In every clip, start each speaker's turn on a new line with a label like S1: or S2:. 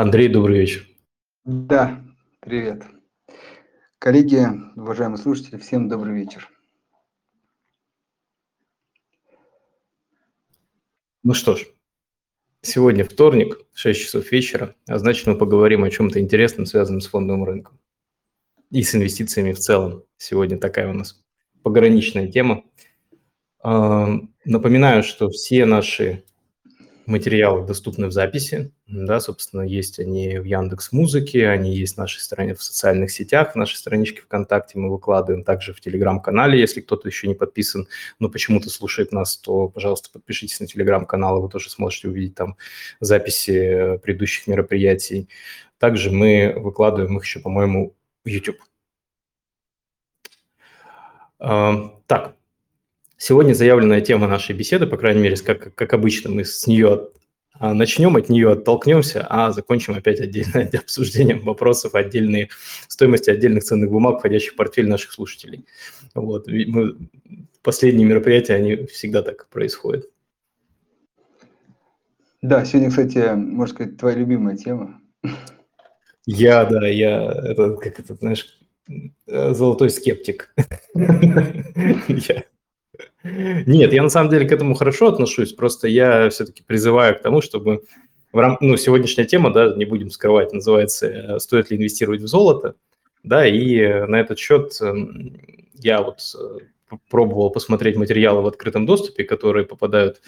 S1: Андрей, добрый вечер.
S2: Да, привет. Коллеги, уважаемые слушатели, всем добрый вечер.
S1: Ну что ж, сегодня вторник, 6 часов вечера, а значит мы поговорим о чем-то интересном, связанном с фондовым рынком и с инвестициями в целом. Сегодня такая у нас пограничная тема. Напоминаю, что все наши материалы доступны в записи, да, собственно, есть они в Яндекс Музыке, они есть в нашей стране в социальных сетях, в нашей страничке ВКонтакте мы выкладываем, также в Телеграм-канале, если кто-то еще не подписан, но почему-то слушает нас, то, пожалуйста, подпишитесь на Телеграм-канал, вы тоже сможете увидеть там записи предыдущих мероприятий. Также мы выкладываем их еще, по-моему, в YouTube. А, так, Сегодня заявленная тема нашей беседы, по крайней мере, как, как обычно, мы с нее а, начнем, от нее оттолкнемся, а закончим опять отдельное обсуждением вопросов отдельные стоимости отдельных ценных бумаг, входящих в портфель наших слушателей. Вот. Мы, последние мероприятия, они всегда так происходят.
S2: Да, сегодня, кстати, можно сказать, твоя любимая тема.
S1: Я, да, я, это, как это, знаешь, э, золотой скептик. Нет, я на самом деле к этому хорошо отношусь, просто я все-таки призываю к тому, чтобы в рам... ну, сегодняшняя тема, да, не будем скрывать, называется э, «Стоит ли инвестировать в золото?», да, и на этот счет эм, я вот э, пробовал посмотреть материалы в открытом доступе, которые попадают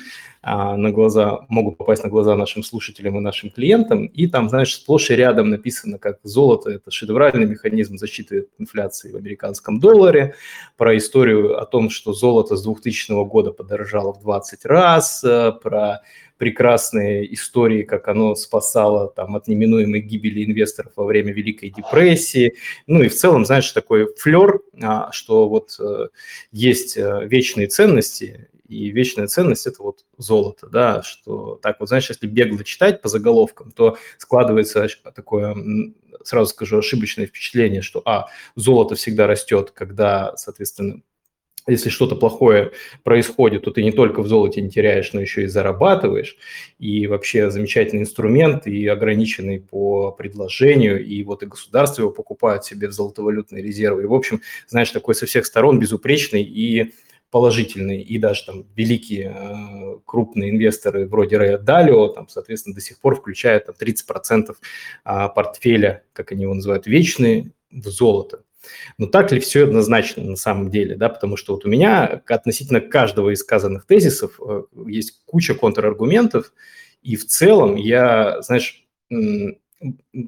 S1: а, на глаза, могут попасть на глаза нашим слушателям и нашим клиентам, и там, знаешь, сплошь и рядом написано, как золото – это шедевральный механизм защиты от инфляции в американском долларе, про историю о том, что золото с 2000 года подорожало в 20 раз, э, про прекрасные истории, как оно спасало там, от неминуемой гибели инвесторов во время Великой депрессии. Ну и в целом, знаешь, такой флер, а, что вот э, есть э, вечные ценности, и вечная ценность – это вот золото, да, что так вот, знаешь, если бегло читать по заголовкам, то складывается такое, сразу скажу, ошибочное впечатление, что, а, золото всегда растет, когда, соответственно, если что-то плохое происходит, то ты не только в золоте не теряешь, но еще и зарабатываешь. И вообще замечательный инструмент, и ограниченный по предложению, и вот и государство его покупает себе в золотовалютные резервы. И, в общем, знаешь, такой со всех сторон безупречный и положительный, и даже там великие э, крупные инвесторы вроде Рэя Далио, там, соответственно, до сих пор включают там, 30% э, портфеля, как они его называют, вечные, в золото. Но так ли все однозначно на самом деле, да, потому что вот у меня относительно каждого из сказанных тезисов э, есть куча контраргументов, и в целом я, знаешь,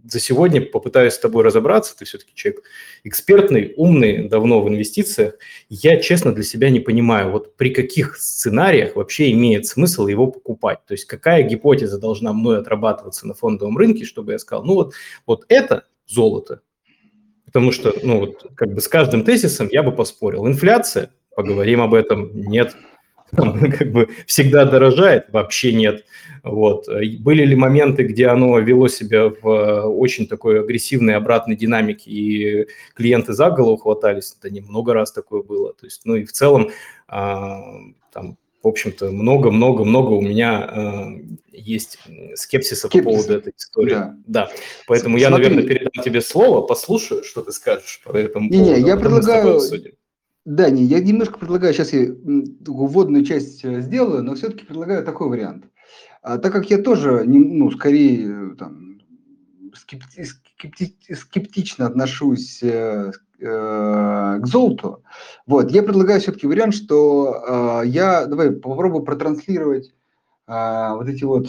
S1: за сегодня попытаюсь с тобой разобраться, ты все-таки человек экспертный, умный, давно в инвестициях. Я, честно, для себя не понимаю, вот при каких сценариях вообще имеет смысл его покупать. То есть какая гипотеза должна мной отрабатываться на фондовом рынке, чтобы я сказал, ну вот, вот это золото, Потому что, ну, вот, как бы с каждым тезисом я бы поспорил. Инфляция, поговорим об этом, нет. Как бы всегда дорожает, вообще нет. Вот. Были ли моменты, где оно вело себя в очень такой агрессивной обратной динамике, и клиенты за голову хватались? Да немного раз такое было. То есть, ну и в целом а, там в общем-то, много-много-много у меня э, есть скепсиса Скепсис. по поводу этой истории. Да, да. поэтому Смотри. я, наверное, передам тебе слово, послушаю, что ты скажешь по этому
S2: не, поводу. Не, я предлагаю... Да, не, я немножко предлагаю, сейчас я вводную часть э, сделаю, но все-таки предлагаю такой вариант. А, так как я тоже, ну, скорее, э, там, скепти, скепти, скептично отношусь э, Э, к золоту. Вот, я предлагаю все-таки вариант, что э, я, давай попробую протранслировать э, вот эти вот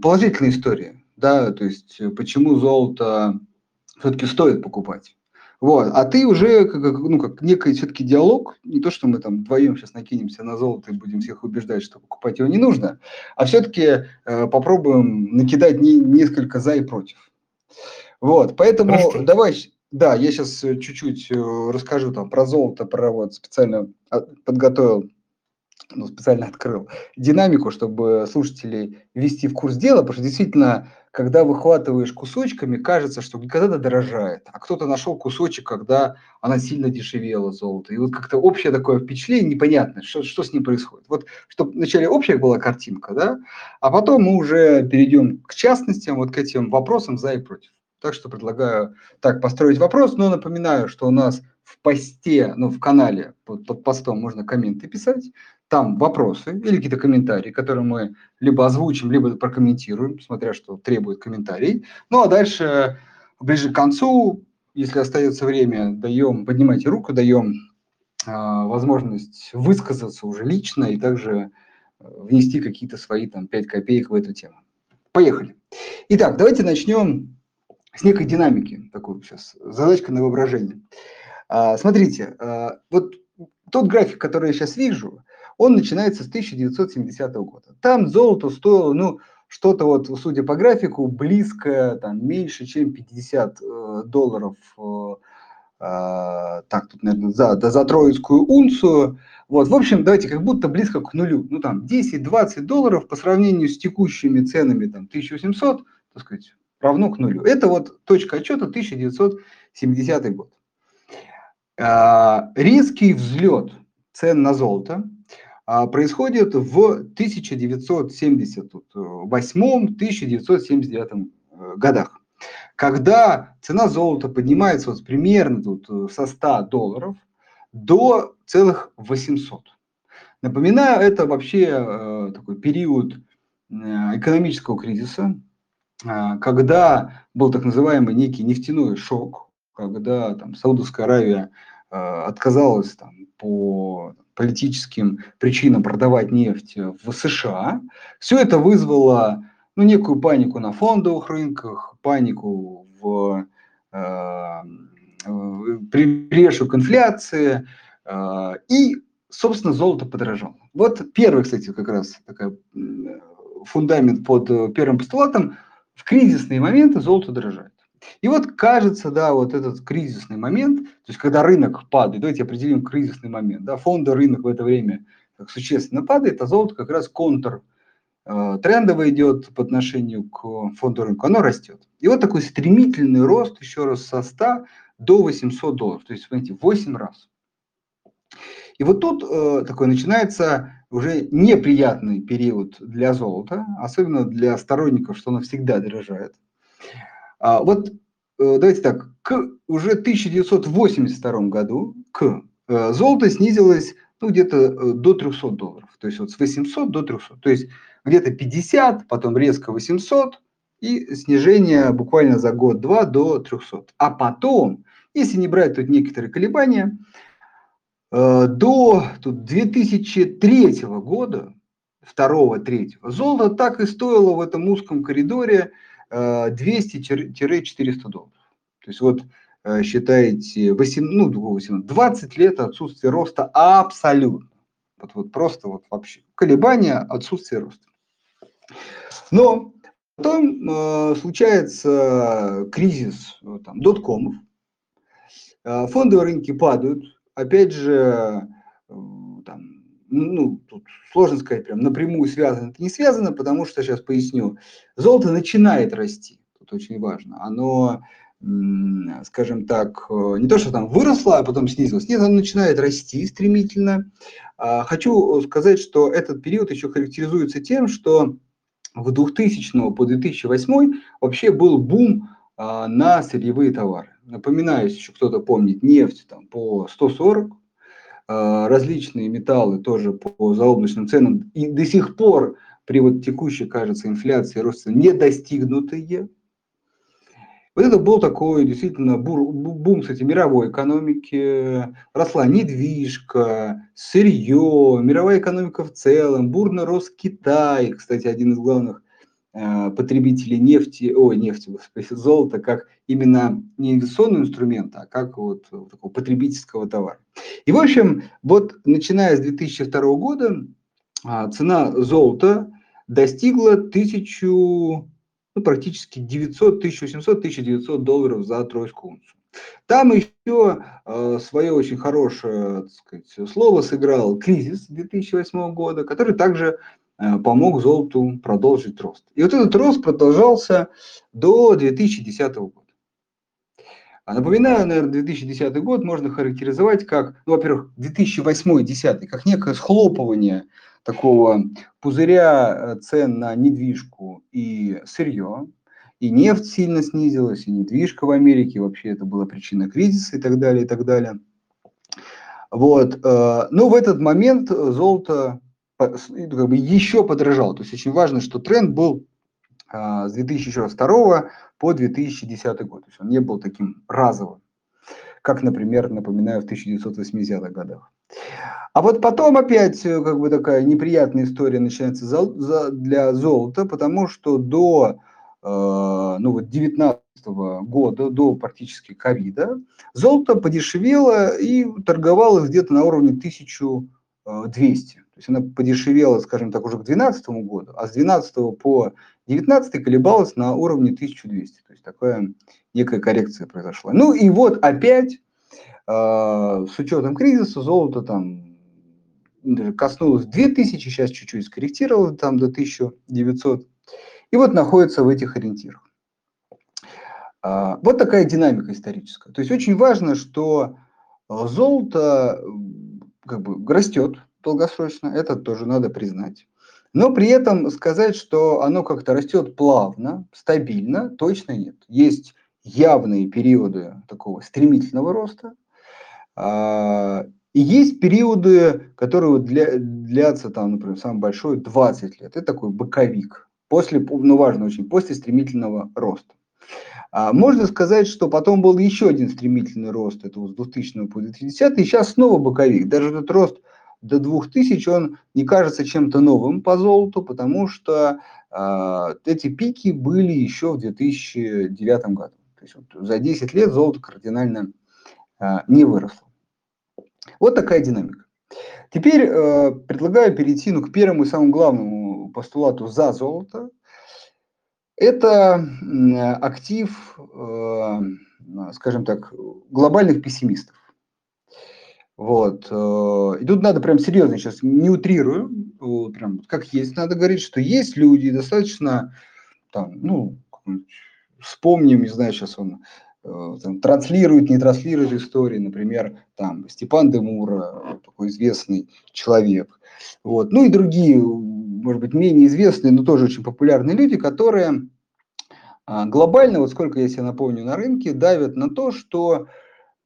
S2: положительные истории, да, то есть почему золото все-таки стоит покупать. Вот, а ты уже, как, ну, как некий все-таки диалог, не то, что мы там вдвоем сейчас накинемся на золото и будем всех убеждать, что покупать его не нужно, а все-таки э, попробуем накидать не, несколько за и против. Вот, поэтому Хорошо. давай да, я сейчас э, чуть-чуть э, расскажу там про золото, про вот специально подготовил, ну, специально открыл динамику, чтобы слушателей ввести в курс дела, потому что действительно когда выхватываешь кусочками, кажется, что когда-то дорожает, а кто-то нашел кусочек, когда она сильно дешевела золото. И вот как-то общее такое впечатление непонятное, что, что с ним происходит. Вот чтобы вначале общая была картинка, да, а потом мы уже перейдем к частностям, вот к этим вопросам за и против. Так что предлагаю так построить вопрос, но напоминаю, что у нас в посте, ну, в канале под, под постом можно комменты писать, там вопросы или какие-то комментарии, которые мы либо озвучим, либо прокомментируем, смотря что требует комментарий. Ну, а дальше, ближе к концу, если остается время, даем, поднимайте руку, даем э, возможность высказаться уже лично и также э, внести какие-то свои там 5 копеек в эту тему. Поехали. Итак, давайте начнем с некой динамики, такой сейчас, задачка на воображение. А, смотрите, а, вот тот график, который я сейчас вижу, он начинается с 1970 года. Там золото стоило, ну, что-то вот, судя по графику, близко, там, меньше, чем 50 э, долларов, э, э, так, тут, наверное, за, за троицкую унцию. Вот, в общем, давайте как будто близко к нулю. Ну, там, 10-20 долларов по сравнению с текущими ценами, там, 1800, так сказать, равно к нулю. Это вот точка отчета 1970 год. А, резкий взлет цен на золото а, происходит в 1978-1979 э, годах, когда цена золота поднимается вот примерно тут э, со 100 долларов до целых 800. Напоминаю, это вообще э, такой период экономического кризиса, когда был так называемый некий нефтяной шок, когда там Саудовская Аравия отказалась там, по политическим причинам продавать нефть в США. Все это вызвало ну, некую панику на фондовых рынках, панику в э, прилежу к инфляции, э, и, собственно, золото подорожало. Вот первый, кстати, как раз такой фундамент под первым постулатом, в кризисные моменты золото дорожает. И вот кажется, да, вот этот кризисный момент, то есть когда рынок падает, давайте определим кризисный момент, да, фонды рынок в это время так, существенно падает, а золото как раз контр э, трендово идет по отношению к фонду рынка, оно растет. И вот такой стремительный рост, еще раз, со 100 до 800 долларов, то есть, смотрите, 8 раз. И вот тут э, такой начинается уже неприятный период для золота, особенно для сторонников, что оно всегда дорожает. А, вот э, давайте так, к уже 1982 году к э, золото снизилось ну, где-то э, до 300 долларов. То есть вот с 800 до 300. То есть где-то 50, потом резко 800 и снижение буквально за год-два до 300. А потом, если не брать тут некоторые колебания, до тут, 2003 года, второго, третьего, золото так и стоило в этом узком коридоре 200-400 долларов. То есть вот э, считаете 8, ну, 8, 20 лет отсутствия роста абсолютно. Вот, вот просто вот вообще колебания, отсутствие роста. Но потом э, случается кризис э, там, доткомов, э, фондовые рынки падают, опять же, э, там, ну, тут сложно сказать, прям напрямую связано, это не связано, потому что, сейчас поясню, золото начинает расти, тут очень важно, оно, скажем так, э, не то, что там выросло, а потом снизилось, нет, оно начинает расти стремительно. А, хочу сказать, что этот период еще характеризуется тем, что в 2000 по 2008 вообще был бум а, на сырьевые товары. Напоминаю, если кто-то помнит, нефть там по 140, а, различные металлы тоже по заоблачным ценам и до сих пор при вот текущей, кажется, инфляции рост не достигнутые. Вот это был такой действительно бур, бум, кстати, мировой экономики. Росла недвижка, сырье, мировая экономика в целом, бурно рос Китай, кстати, один из главных Э, потребителей нефти, ой, нефти, господи, золота, как именно не инвестиционный инструмент, а как вот такого потребительского товара. И, в общем, вот начиная с 2002 года а, цена золота достигла 1000, ну, практически 900, 1800, 1900 долларов за тройскую унцию. Там еще э, свое очень хорошее так сказать, слово сыграл кризис 2008 года, который также помог золоту продолжить рост. И вот этот рост продолжался до 2010 года. А напоминаю, наверное, 2010 год можно характеризовать как, ну, во-первых, 2008-2010, как некое схлопывание такого пузыря э, цен на недвижку и сырье. И нефть сильно снизилась, и недвижка в Америке, вообще это была причина кризиса и так далее, и так далее. Вот. Э, но в этот момент золото как бы еще подорожало. То есть очень важно, что тренд был а, с 2002 по 2010 год. То есть он не был таким разовым, как, например, напоминаю, в 1980-х годах. А вот потом опять э, как бы такая неприятная история начинается для золота, потому что до э, ну вот 19 года, до практически ковида, золото подешевело и торговалось где-то на уровне 1200. То есть она подешевела, скажем так, уже к 2012 году, а с 2012 по 19 колебалась на уровне 1200. То есть такая некая коррекция произошла. Ну и вот опять э, с учетом кризиса золото там даже коснулось 2000, сейчас чуть-чуть скорректировало там до 1900. И вот находится в этих ориентирах. Э, вот такая динамика историческая. То есть очень важно, что золото как бы растет долгосрочно, это тоже надо признать. Но при этом сказать, что оно как-то растет плавно, стабильно, точно нет. Есть явные периоды такого стремительного роста, а, и есть периоды, которые для, длятся, там, например, самый большой 20 лет. Это такой боковик, после, ну важно очень, после стремительного роста. А можно сказать, что потом был еще один стремительный рост, это с 2000 по 2010, и сейчас снова боковик. Даже этот рост до 2000 он не кажется чем-то новым по золоту, потому что э, эти пики были еще в 2009 году. То есть вот за 10 лет золото кардинально э, не выросло. Вот такая динамика. Теперь э, предлагаю перейти ну, к первому и самому главному постулату за золото. Это актив, э, скажем так, глобальных пессимистов. Вот. Э, и тут надо прям серьезно сейчас, не утрирую, прям как есть, надо говорить, что есть люди достаточно, там, ну, вспомним, не знаю, сейчас он э, там, транслирует, не транслирует истории, например, там, Степан Демура, такой известный человек, вот, ну и другие, может быть, менее известные, но тоже очень популярные люди, которые а, глобально, вот сколько я себе напомню на рынке, давят на то, что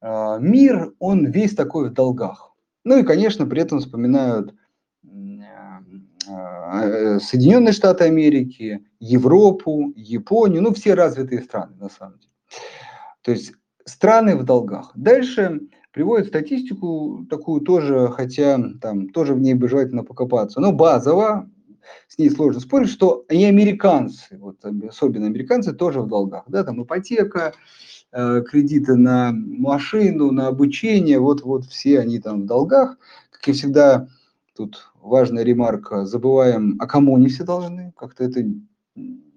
S2: мир, он весь такой в долгах. Ну и, конечно, при этом вспоминают а, э, Соединенные Штаты Америки, Европу, Японию, ну все развитые страны на самом деле. То есть страны в долгах. Дальше приводят статистику такую тоже, хотя там тоже в ней бы желательно покопаться, но базово, с ней сложно спорить, что и американцы, вот особенно американцы тоже в долгах, да, там ипотека, кредиты на машину, на обучение, вот, вот все они там в долгах. Как и всегда, тут важная ремарка, забываем, а кому они все должны, как-то это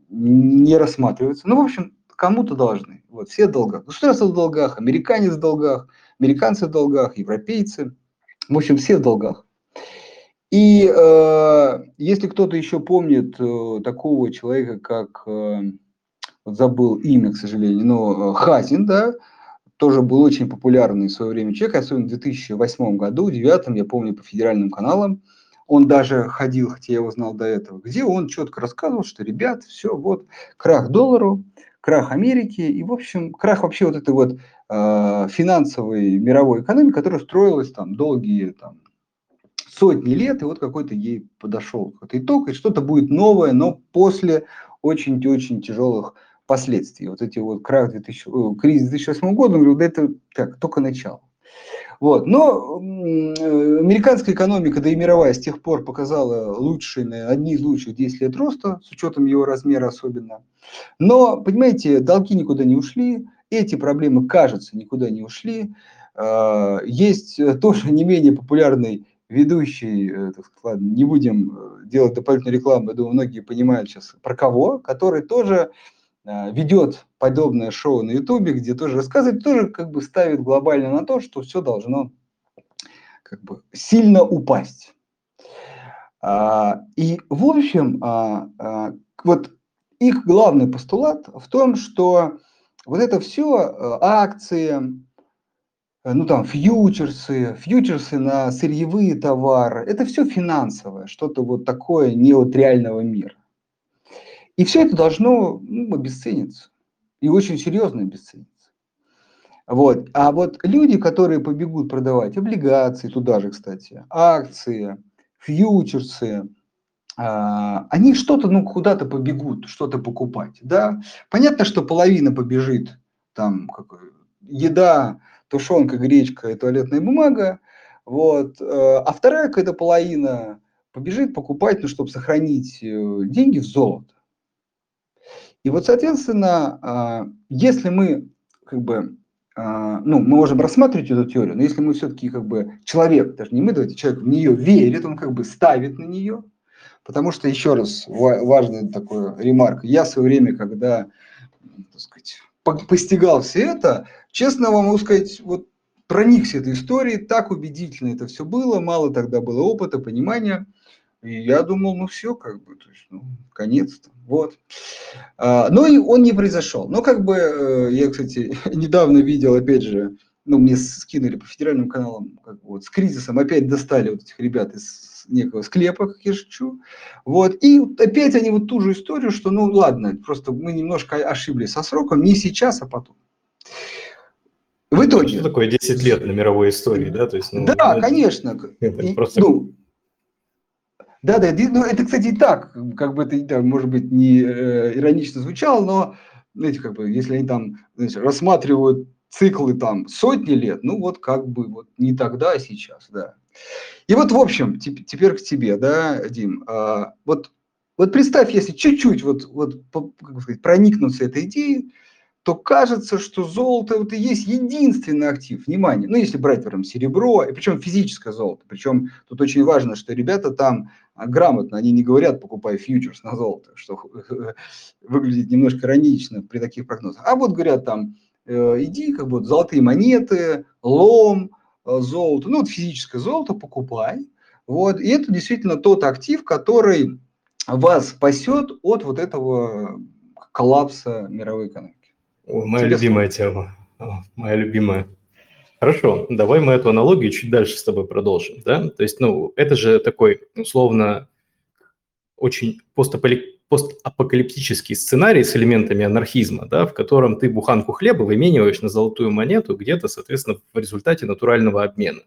S2: не рассматривается. Ну, в общем, кому-то должны. Вот, все в долгах. Государство в долгах, американец в долгах, американцы в долгах, европейцы. В общем, все в долгах. И э, если кто-то еще помнит э, такого человека, как э, забыл имя, к сожалению, но э, Хазин, да, тоже был очень популярный в свое время человек, особенно в 2008 году, в 2009, я помню, по федеральным каналам, он даже ходил, хотя я его знал до этого, где он четко рассказывал, что, ребят, все, вот, крах доллару, крах Америки и, в общем, крах вообще вот этой вот э, финансовой мировой экономики, которая строилась там долгие там, сотни лет, и вот какой-то ей подошел какой-то итог, и что-то будет новое, но после очень-очень тяжелых последствий. Вот эти вот крах 2000, кризис 2008 года, он говорил, да это так, только начало. Вот. Но э, американская экономика, да и мировая с тех пор показала лучшие, одни из лучших 10 лет роста, с учетом его размера особенно. Но, понимаете, долги никуда не ушли, эти проблемы, кажется, никуда не ушли. А, есть тоже не менее популярный ведущий, э, так сказать, ладно, не будем э, делать дополнительную рекламу, я думаю, многие понимают сейчас про кого, который тоже Э, ведет подобное шоу на Ютубе, где тоже рассказывает, тоже как бы ставит глобально на то, что все должно как бы сильно упасть. А, и, в общем, а, а, вот их главный постулат в том, что вот это все э, акции, э, ну там фьючерсы, фьючерсы на сырьевые товары, это все финансовое, что-то вот такое не от реального мира. И все это должно ну, обесцениться. И очень серьезно обесцениться. Вот. А вот люди, которые побегут продавать облигации, туда же, кстати, акции, фьючерсы, а, они что-то, ну, куда-то побегут, что-то покупать, да. Понятно, что половина побежит, там, как, еда, тушенка, гречка и туалетная бумага, вот, э, а вторая какая-то половина побежит покупать, ну, чтобы сохранить э, деньги в золото. И вот, соответственно, а, если мы, как бы, а, ну, мы можем рассматривать эту теорию, но если мы все-таки, как бы, человек, даже не мы, давайте, человек в нее верит, он как бы ставит на нее, потому что, еще раз, важный такой ремарк, я в свое время, когда, так сказать, постигал все это, честно вам могу сказать, вот проникся этой историей, так убедительно это все было, мало тогда было опыта, понимания, и я думал, ну все, как бы, то есть, ну, конец-то. Вот. А, но и он не произошел. Но как бы, э, я, кстати, недавно видел, опять же, ну, мне скинули по федеральным каналам, как вот, с кризисом опять достали вот этих ребят из некого склепа, как я шучу. Вот. И опять они вот ту же историю, что, ну, ладно, просто мы немножко ошиблись со сроком, не сейчас, а потом.
S1: В итоге... Что такое 10 лет на мировой истории, да? То есть,
S2: ну, да, ну, конечно. Это и, просто... Ну, да, да, ну это, кстати, и так, как бы это, да, может быть, не э, иронично звучало, но, знаете, как бы, если они там знаете, рассматривают циклы там сотни лет, ну вот как бы вот не тогда, а сейчас, да. И вот, в общем, теперь к тебе, да, Дим, а, вот, вот представь, если чуть-чуть вот, вот как сказать, проникнуться этой идеей, то кажется, что золото вот и есть единственный актив. Внимание, ну если брать, например, серебро, и причем физическое золото. Причем тут очень важно, что ребята там а, грамотно, они не говорят, покупай фьючерс на золото, что выглядит немножко иронично при таких прогнозах. А вот говорят там, э, иди, как бы золотые монеты, лом, э, золото, ну вот физическое золото покупай. Вот, и это действительно тот актив, который вас спасет от вот этого коллапса мировой экономики.
S1: Ой, моя Тебе любимая слово. тема. моя любимая. Хорошо, давай мы эту аналогию чуть дальше с тобой продолжим. Да? То есть, ну, это же такой, условно, очень постапокалиптический сценарий с элементами анархизма, да, в котором ты буханку хлеба вымениваешь на золотую монету где-то, соответственно, в результате натурального обмена.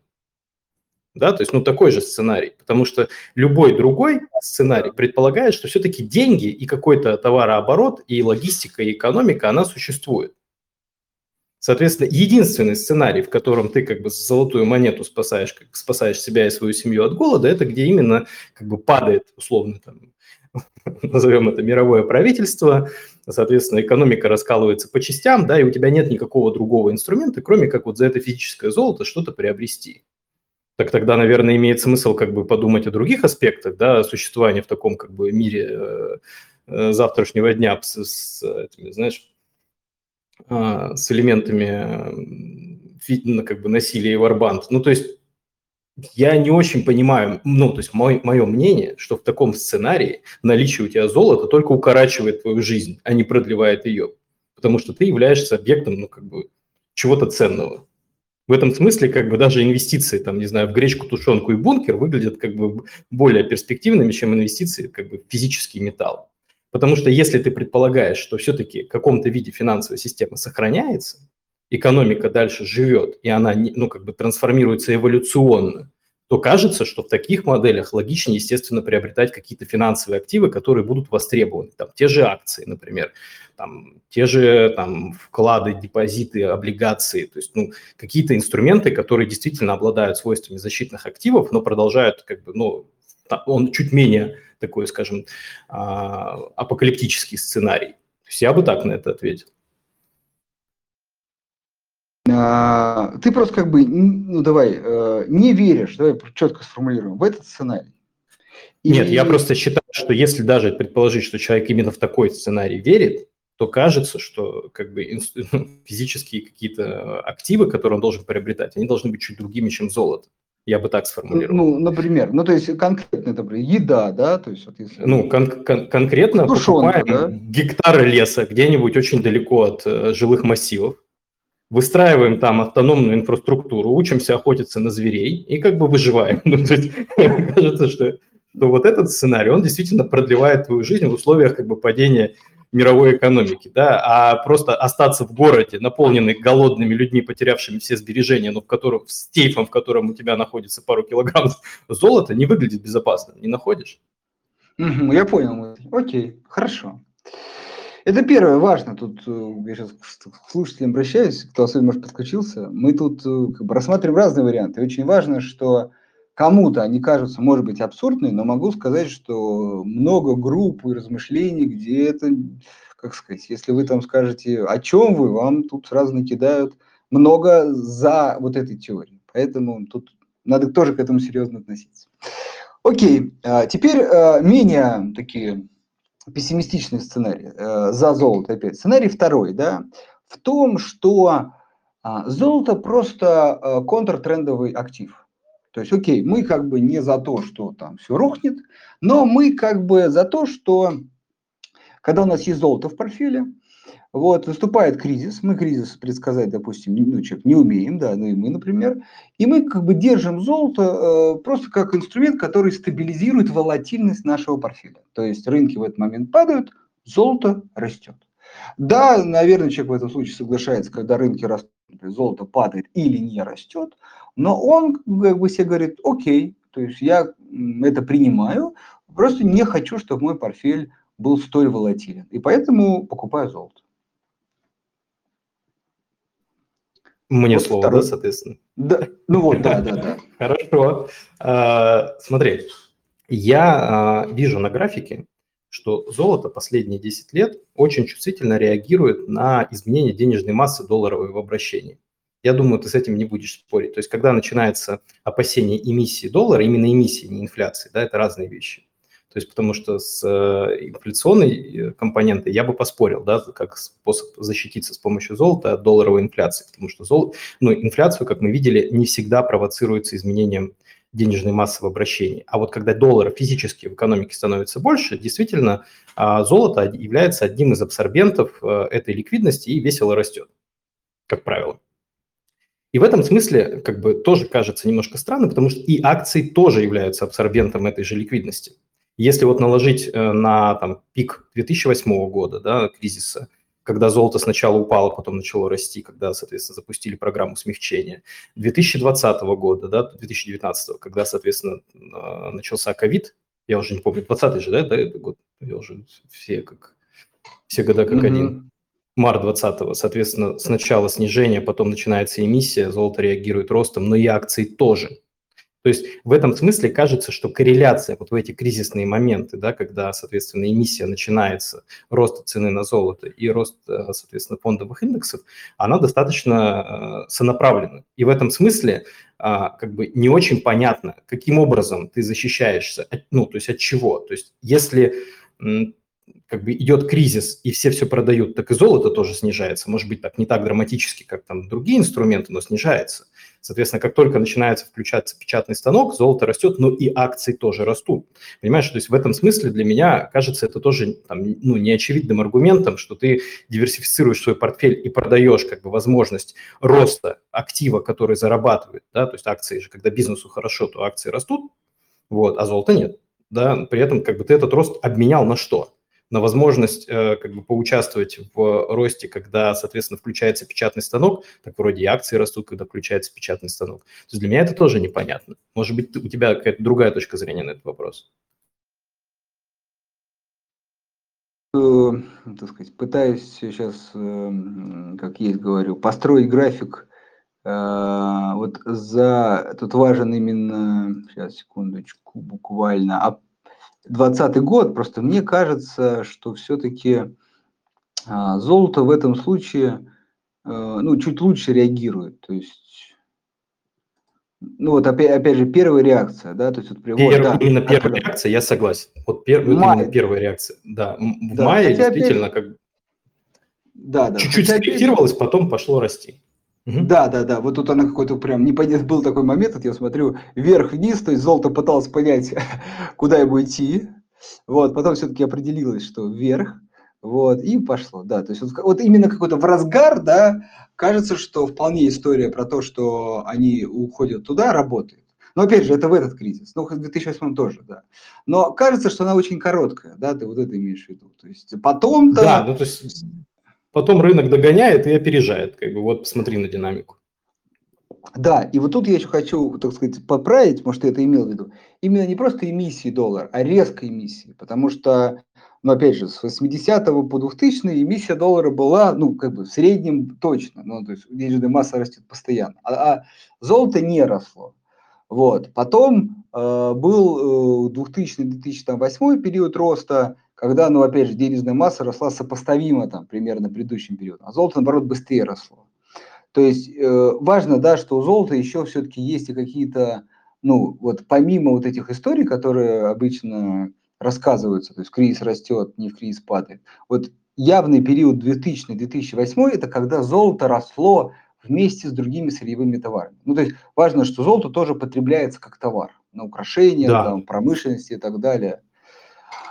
S1: Да, то есть, ну, такой же сценарий, потому что любой другой сценарий предполагает, что все-таки деньги и какой-то товарооборот, и логистика, и экономика, она существует. Соответственно, единственный сценарий, в котором ты как бы золотую монету спасаешь, как спасаешь себя и свою семью от голода, это где именно как бы падает, условно, там, назовем это мировое правительство, соответственно, экономика раскалывается по частям, да, и у тебя нет никакого другого инструмента, кроме как вот за это физическое золото что-то приобрести. Так тогда, наверное, имеет смысл как бы подумать о других аспектах, да, существования в таком как бы мире э, э завтрашнего дня с, с этими, знаешь, с элементами э, как бы насилия и варбанд. Ну, то есть я не очень понимаю, ну, то есть мой, мое мнение, что в таком сценарии наличие у тебя золота только укорачивает твою жизнь, а не продлевает ее. Потому что ты являешься объектом, ну, как бы, чего-то ценного. В этом смысле как бы даже инвестиции, там, не знаю, в гречку, тушенку и бункер выглядят как бы более перспективными, чем инвестиции как бы в физический металл. Потому что если ты предполагаешь, что все-таки в каком-то виде финансовая система сохраняется, экономика дальше живет, и она ну, как бы трансформируется эволюционно, то кажется, что в таких моделях логичнее, естественно, приобретать какие-то финансовые активы, которые будут востребованы. Там, те же акции, например, там, те же там, вклады, депозиты, облигации, то есть ну, какие-то инструменты, которые действительно обладают свойствами защитных активов, но продолжают, как бы, ну, он чуть менее такой, скажем, а, апокалиптический сценарий. То есть я бы так на это ответил.
S2: А, ты просто как бы, ну давай, э, не веришь, давай четко сформулируем, в этот сценарий.
S1: И... Нет, я просто считаю, что если даже предположить, что человек именно в такой сценарий верит, то кажется, что как бы физические какие-то активы, которые он должен приобретать, они должны быть чуть другими, чем золото. Я бы так сформулировал.
S2: Ну, например, ну то есть конкретно, например, еда, да, то есть вот
S1: если... Ну, кон- кон- конкретно покупаем да? гектары леса где-нибудь очень далеко от э, жилых массивов, выстраиваем там автономную инфраструктуру, учимся охотиться на зверей и как бы выживаем. Ну, то есть, кажется, что, что вот этот сценарий, он действительно продлевает твою жизнь в условиях как бы падения мировой экономики, да, а просто остаться в городе, наполненный голодными людьми, потерявшими все сбережения, но в котором, с сейфом, в котором у тебя находится пару килограмм золота, не выглядит безопасно, не находишь?
S2: я понял. Окей, хорошо. Это первое, важно. Тут э, я сейчас к слушателям обращаюсь, кто особенно, может, подключился. Мы тут э, как бы, рассматриваем разные варианты. очень важно, что Кому-то они кажутся, может быть, абсурдными, но могу сказать, что много групп и размышлений, где это, как сказать, если вы там скажете, о чем вы, вам тут сразу накидают много за вот этой теорией. Поэтому тут надо тоже к этому серьезно относиться. Окей, а, теперь а, менее такие пессимистичные сценарии. Э, за золото опять. Сценарий второй, да, в том, что а, золото просто контртрендовый актив. То есть, окей, мы как бы не за то, что там все рухнет, но мы как бы за то, что когда у нас есть золото в портфеле, вот, наступает кризис, мы кризис предсказать, допустим, ну, человек не умеем, да, ну и мы, например, и мы как бы держим золото э, просто как инструмент, который стабилизирует волатильность нашего портфеля. То есть рынки в этот момент падают, золото растет. Да, наверное, человек в этом случае соглашается, когда рынки растут, золото падает или не растет, но он как бы себе говорит, окей, то есть я это принимаю, просто не хочу, чтобы мой портфель был столь волатилен. И поэтому покупаю золото.
S1: Мне вот слово, второй... да, соответственно?
S2: Да, ну вот, да, да, да.
S1: Хорошо. А, смотри, я а, вижу на графике, что золото последние 10 лет очень чувствительно реагирует на изменение денежной массы долларовой в обращении. Я думаю, ты с этим не будешь спорить. То есть, когда начинается опасение эмиссии доллара, именно эмиссии, не инфляции, да, это разные вещи. То есть, потому что с э, инфляционной э, компонентой я бы поспорил, да, как способ защититься с помощью золота от долларовой инфляции, потому что золото, ну, инфляцию, как мы видели, не всегда провоцируется изменением денежной массы в обращении. А вот когда доллара физически в экономике становится больше, действительно, а, золото является одним из абсорбентов э, этой ликвидности и весело растет, как правило. И в этом смысле как бы тоже кажется немножко странно, потому что и акции тоже являются абсорбентом этой же ликвидности. Если вот наложить э, на там, пик 2008 года, да, кризиса, когда золото сначала упало, потом начало расти, когда, соответственно, запустили программу смягчения. 2020 года, да, 2019, когда, соответственно, а, начался ковид, я уже не помню, 20 же, да, да, это год, я уже все как, все года как mm-hmm. один. Март 20 соответственно, сначала снижение, потом начинается эмиссия, золото реагирует ростом, но и акции тоже. То есть в этом смысле кажется, что корреляция вот в эти кризисные моменты, да, когда, соответственно, эмиссия начинается, рост цены на золото и рост, э, соответственно, фондовых индексов, она достаточно э, сонаправлена. И в этом смысле а, как бы не очень понятно, каким образом ты защищаешься, ну, то есть от чего. То есть если как бы идет кризис, и все все продают, так и золото тоже снижается. Может быть, так не так драматически, как там другие инструменты, но снижается. Соответственно, как только начинается включаться печатный станок, золото растет, но и акции тоже растут. Понимаешь, то есть в этом смысле для меня кажется это тоже там, ну, неочевидным аргументом, что ты диверсифицируешь свой портфель и продаешь как бы возможность роста актива, который зарабатывает, да, то есть акции же, когда бизнесу хорошо, то акции растут, вот, а золота нет, да, при этом как бы ты этот рост обменял на что? На возможность э, как бы поучаствовать в росте, когда, соответственно, включается печатный станок, так вроде и акции растут, когда включается печатный станок. То есть для меня это тоже непонятно. Может быть, у тебя какая-то другая точка зрения на этот вопрос?
S2: Э, так сказать, пытаюсь сейчас, э, как есть говорю, построить график. Вот за тут важен именно, сейчас секундочку, буквально 2020 год, просто мне кажется, что все-таки а, золото в этом случае а, ну, чуть лучше реагирует. То есть, ну вот опять, опять же, первая реакция, да, то есть вот
S1: привод, Пер, да, именно первая когда... реакция, я согласен. Вот пер, именно первая реакция, да. В да, мае действительно опять... как
S2: да, да.
S1: чуть-чуть скорректировалось, опять... потом пошло расти.
S2: Да, да, да. Вот тут она какой-то прям не понятно был такой момент, вот я смотрю вверх-вниз, то есть золото пыталось понять, куда ему идти. Вот, потом все-таки определилось, что вверх. Вот, и пошло, да. То есть вот, вот именно какой-то в разгар, да, кажется, что вполне история про то, что они уходят туда, работает. Но опять же, это в этот кризис. Ну, в 2008 тоже, да. Но кажется, что она очень короткая, да, ты вот это имеешь в виду. То есть потом-то...
S1: Да, ну то есть потом рынок догоняет и опережает. Как бы вот посмотри на динамику.
S2: Да, и вот тут я еще хочу, так сказать, поправить, может, я это имел в виду. Именно не просто эмиссии доллара, а резкой эмиссии. Потому что, ну, опять же, с 80 по 2000 эмиссия доллара была, ну, как бы в среднем точно. Ну, то есть денежная масса растет постоянно. А, а золото не росло. Вот. Потом э, был э, 2000-2008 период роста, когда, ну, опять же, денежная масса росла сопоставимо там примерно предыдущим периодом, а золото, наоборот, быстрее росло. То есть э, важно, да, что у золота еще все-таки есть и какие-то, ну, вот помимо вот этих историй, которые обычно рассказываются, то есть кризис растет, не в кризис падает. Вот явный период 2000-2008 это когда золото росло вместе с другими сырьевыми товарами. Ну, то есть важно, что золото тоже потребляется как товар на украшения, да. там, промышленности и так далее.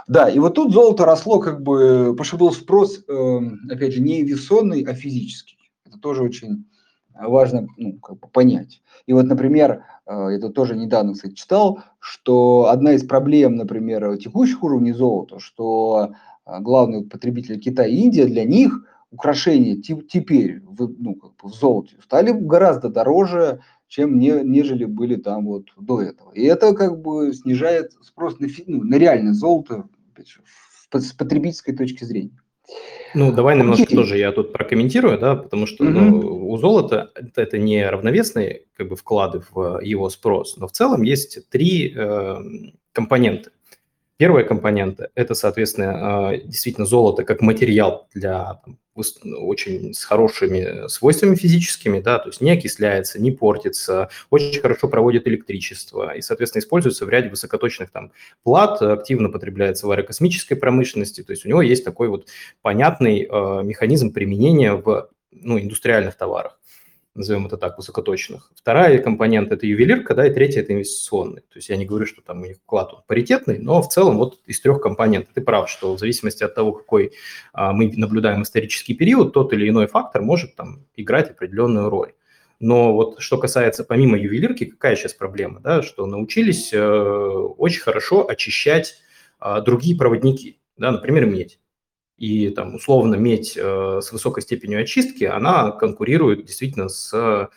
S2: Да, и вот тут золото росло как бы, потому что был спрос, э, опять же, не весонный, а физический. Это тоже очень важно ну, как бы понять. И вот, например, это тоже недавно, кстати, читал, что одна из проблем, например, текущих уровней золота, что э, главные потребители Китая и Индия, для них украшения теперь в, ну, как бы в золоте стали гораздо дороже, чем не, нежели были там вот до этого. И это как бы снижает спрос на, ну, на реальное золото с потребительской точки зрения.
S1: Ну, давай немножко тоже я тут прокомментирую, да, потому что mm-hmm. ну, у золота это, это не равновесные как бы вклады в его спрос, но в целом есть три э, компонента. Первая компонента – это, соответственно, э, действительно золото как материал для очень с хорошими свойствами физическими, да, то есть не окисляется, не портится, очень хорошо проводит электричество и, соответственно, используется в ряде высокоточных там плат, активно потребляется в аэрокосмической промышленности, то есть у него есть такой вот понятный э, механизм применения в ну, индустриальных товарах назовем это так, высокоточных. Вторая компонента – это ювелирка, да, и третья – это инвестиционный. То есть я не говорю, что там у них вклад паритетный, но в целом вот из трех компонентов. Ты прав, что в зависимости от того, какой а, мы наблюдаем исторический период, тот или иной фактор может там играть определенную роль. Но вот что касается помимо ювелирки, какая сейчас проблема, да, что научились э, очень хорошо очищать э, другие проводники, да, например, медь и там условно медь э, с высокой степенью очистки, она конкурирует действительно с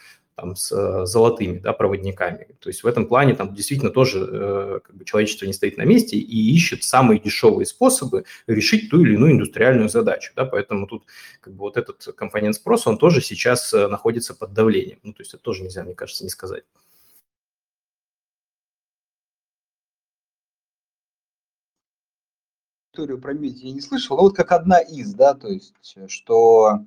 S1: там, с золотыми да, проводниками. То есть в этом плане там действительно тоже э, как бы человечество не стоит на месте и ищет самые дешевые способы решить ту или иную индустриальную задачу. Да, поэтому тут как бы вот этот компонент спроса, он тоже сейчас э, находится под давлением. Ну, то есть это тоже нельзя, мне кажется, не сказать.
S2: Историю про медь я не слышал, но вот как одна из, да, то есть, что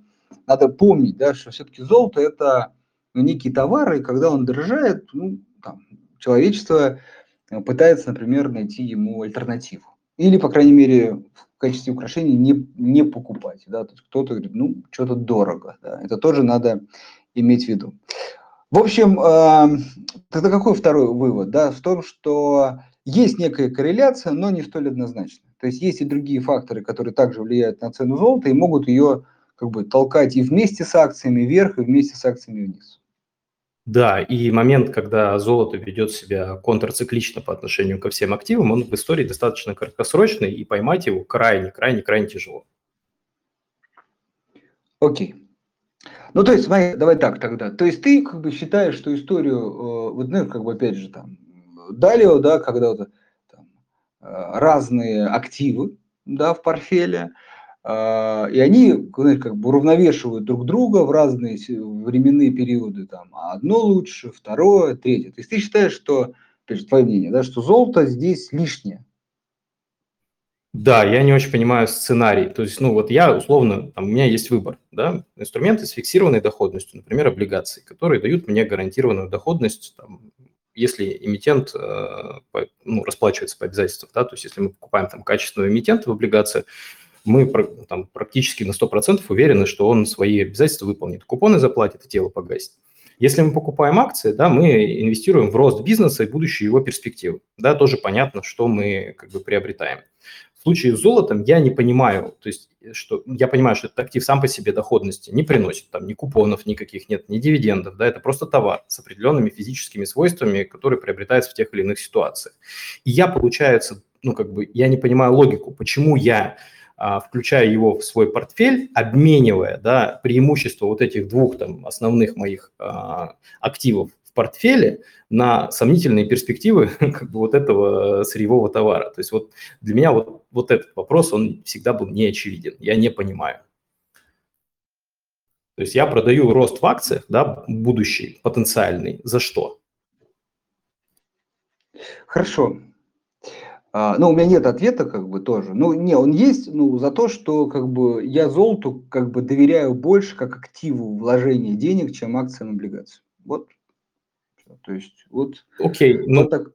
S2: надо помнить, да, что все-таки золото это ну, некий товар, и когда он дорожает, ну, там, человечество пытается, например, найти ему альтернативу. Или, по крайней мере, в качестве украшений не, не покупать. Да? То есть кто-то говорит, ну, что-то дорого. Да? Это тоже надо иметь в виду. В общем, э, тогда какой второй вывод? Да? В том, что есть некая корреляция, но не столь однозначная. То есть есть и другие факторы, которые также влияют на цену золота и могут ее как бы толкать и вместе с акциями вверх, и вместе с акциями вниз.
S1: Да, и момент, когда золото ведет себя контрциклично по отношению ко всем активам, он в истории достаточно краткосрочный, и поймать его крайне-крайне-крайне тяжело.
S2: Окей. Ну, то есть, смотри, давай так тогда. То есть ты как бы считаешь, что историю, э, вот, ну, как бы опять же там, Далее, да, когда вот, разные активы, да, в портфеле, э, и они знаете, как бы уравновешивают друг друга в разные временные периоды. Там, одно лучше, второе, третье. То есть ты считаешь, что, опять же, твое мнение, да, что золото здесь лишнее?
S1: Да, я не очень понимаю сценарий. То есть, ну вот я условно, там, у меня есть выбор, да, инструменты с фиксированной доходностью, например, облигации, которые дают мне гарантированную доходность там, если эмитент э, ну, расплачивается по обязательствам, да, то есть если мы покупаем там качественного эмитента в облигациях, мы там, практически на 100% уверены, что он свои обязательства выполнит. Купоны заплатит и тело погасит. Если мы покупаем акции, да, мы инвестируем в рост бизнеса и будущие его перспективы. Да, тоже понятно, что мы как бы приобретаем. В случае с золотом я не понимаю, то есть что я понимаю, что этот актив сам по себе доходности не приносит, там ни купонов никаких нет, ни дивидендов, да, это просто товар с определенными физическими свойствами, которые приобретаются в тех или иных ситуациях. И я, получается, ну как бы, я не понимаю логику, почему я а, включая его в свой портфель, обменивая да, преимущество вот этих двух там, основных моих а, активов портфеле на сомнительные перспективы как бы, вот этого сырьевого товара. То есть вот для меня вот, вот этот вопрос, он всегда был не очевиден. Я не понимаю. То есть я продаю рост в акциях, да, будущий, потенциальный, за что?
S2: Хорошо. А, ну, у меня нет ответа, как бы, тоже. Ну, не, он есть, ну, за то, что, как бы, я золоту, как бы, доверяю больше как активу вложения денег, чем акциям облигациям. Вот.
S1: То есть, вот. Окей, вот ну, так.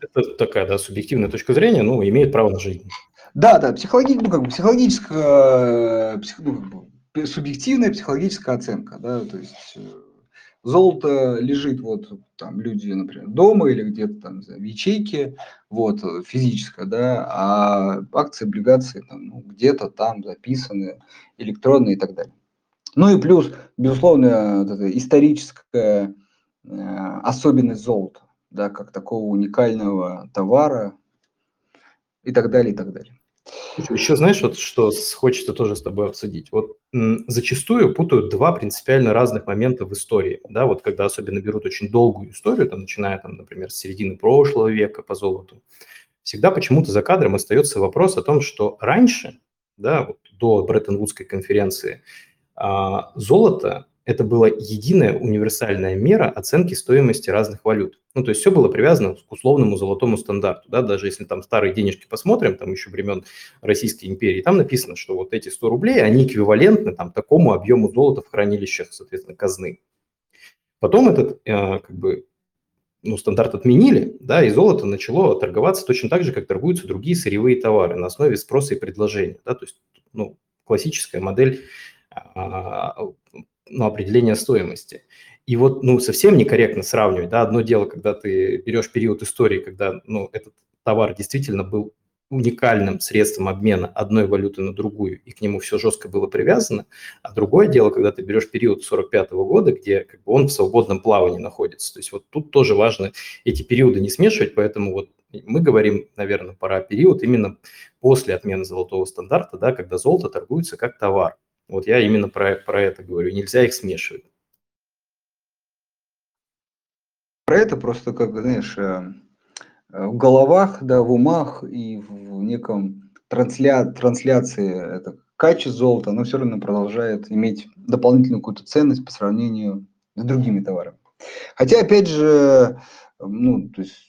S1: это такая, да, субъективная точка зрения, ну, имеет право на жизнь.
S2: Да, да, психологи... ну, как бы, психологическая, псих... ну, как бы, субъективная психологическая оценка, да, то есть э, золото лежит вот там люди, например, дома или где-то там в ячейке, вот, физическое, да, а акции, облигации там, ну, где-то там записаны, электронные и так далее. Ну и плюс, безусловно, вот историческая э, особенность золота, да, как такого уникального товара и так далее, и так далее.
S1: Еще знаешь, вот что хочется тоже с тобой обсудить. Вот м, зачастую путают два принципиально разных момента в истории. Да, вот когда особенно берут очень долгую историю, там, начиная, там, например, с середины прошлого века по золоту, всегда почему-то за кадром остается вопрос о том, что раньше, да, вот до Бреттон-Вудской конференции, а, золото это была единая универсальная мера оценки стоимости разных валют. Ну, то есть все было привязано к условному золотому стандарту, да, даже если там старые денежки посмотрим, там еще времен Российской империи, там написано, что вот эти 100 рублей, они эквивалентны там такому объему золота в хранилищах, соответственно, казны. Потом этот, э, как бы, ну, стандарт отменили, да, и золото начало торговаться точно так же, как торгуются другие сырьевые товары на основе спроса и предложения, да, то есть, ну, классическая модель а, ну, определения стоимости. И вот, ну, совсем некорректно сравнивать, да, одно дело, когда ты берешь период истории, когда, ну, этот товар действительно был уникальным средством обмена одной валюты на другую, и к нему все жестко было привязано. А другое дело, когда ты берешь период 45 -го года, где как бы он в свободном плавании находится. То есть вот тут тоже важно эти периоды не смешивать, поэтому вот мы говорим, наверное, пора период именно после отмены золотого стандарта, да, когда золото торгуется как товар. Вот я именно про, про это говорю. Нельзя их смешивать.
S2: Про это просто, как, знаешь, э, в головах, да, в умах и в неком трансля... трансляции это качество золота, оно все равно продолжает иметь дополнительную какую-то ценность по сравнению с другими товарами. Хотя, опять же, ну, то есть,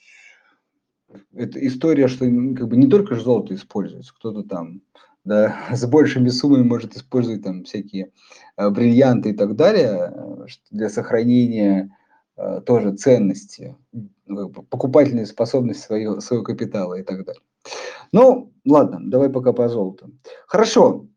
S2: это история, что как бы не только же золото используется, кто-то там да, с большими суммами может использовать там всякие э, бриллианты и так далее э, для сохранения э, тоже ценности, ну, покупательной способности своего, своего капитала и так далее. Ну, ладно, давай пока по золоту. Хорошо.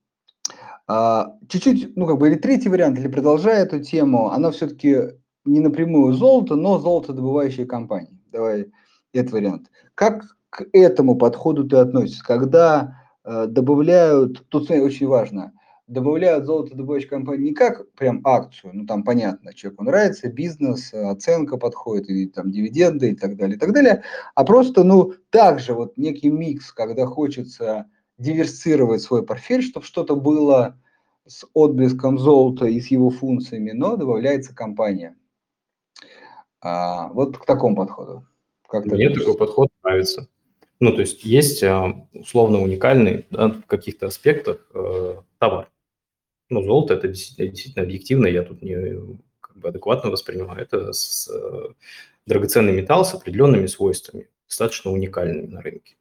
S2: А, чуть-чуть, ну, как бы, или третий вариант, или продолжая эту тему, она все-таки не напрямую золото, но золотодобывающие компании. Давай этот вариант. Как к этому подходу ты относишься? Когда добавляют, тут очень важно, добавляют золотодобывающие компании не как прям акцию, ну там понятно, человеку нравится, бизнес, оценка подходит, и там дивиденды и так далее, и так далее, а просто, ну, также вот некий микс, когда хочется диверсировать свой портфель, чтобы что-то было с отблеском золота и с его функциями, но добавляется компания. А, вот к такому подходу.
S1: Как Мне такой подход нравится. Ну, то есть есть а, условно уникальный да, в каких-то аспектах э, товар. Ну, золото – это действительно, действительно объективно, я тут не как бы адекватно воспринимаю. Это с, э, драгоценный металл с определенными свойствами, достаточно уникальными на рынке.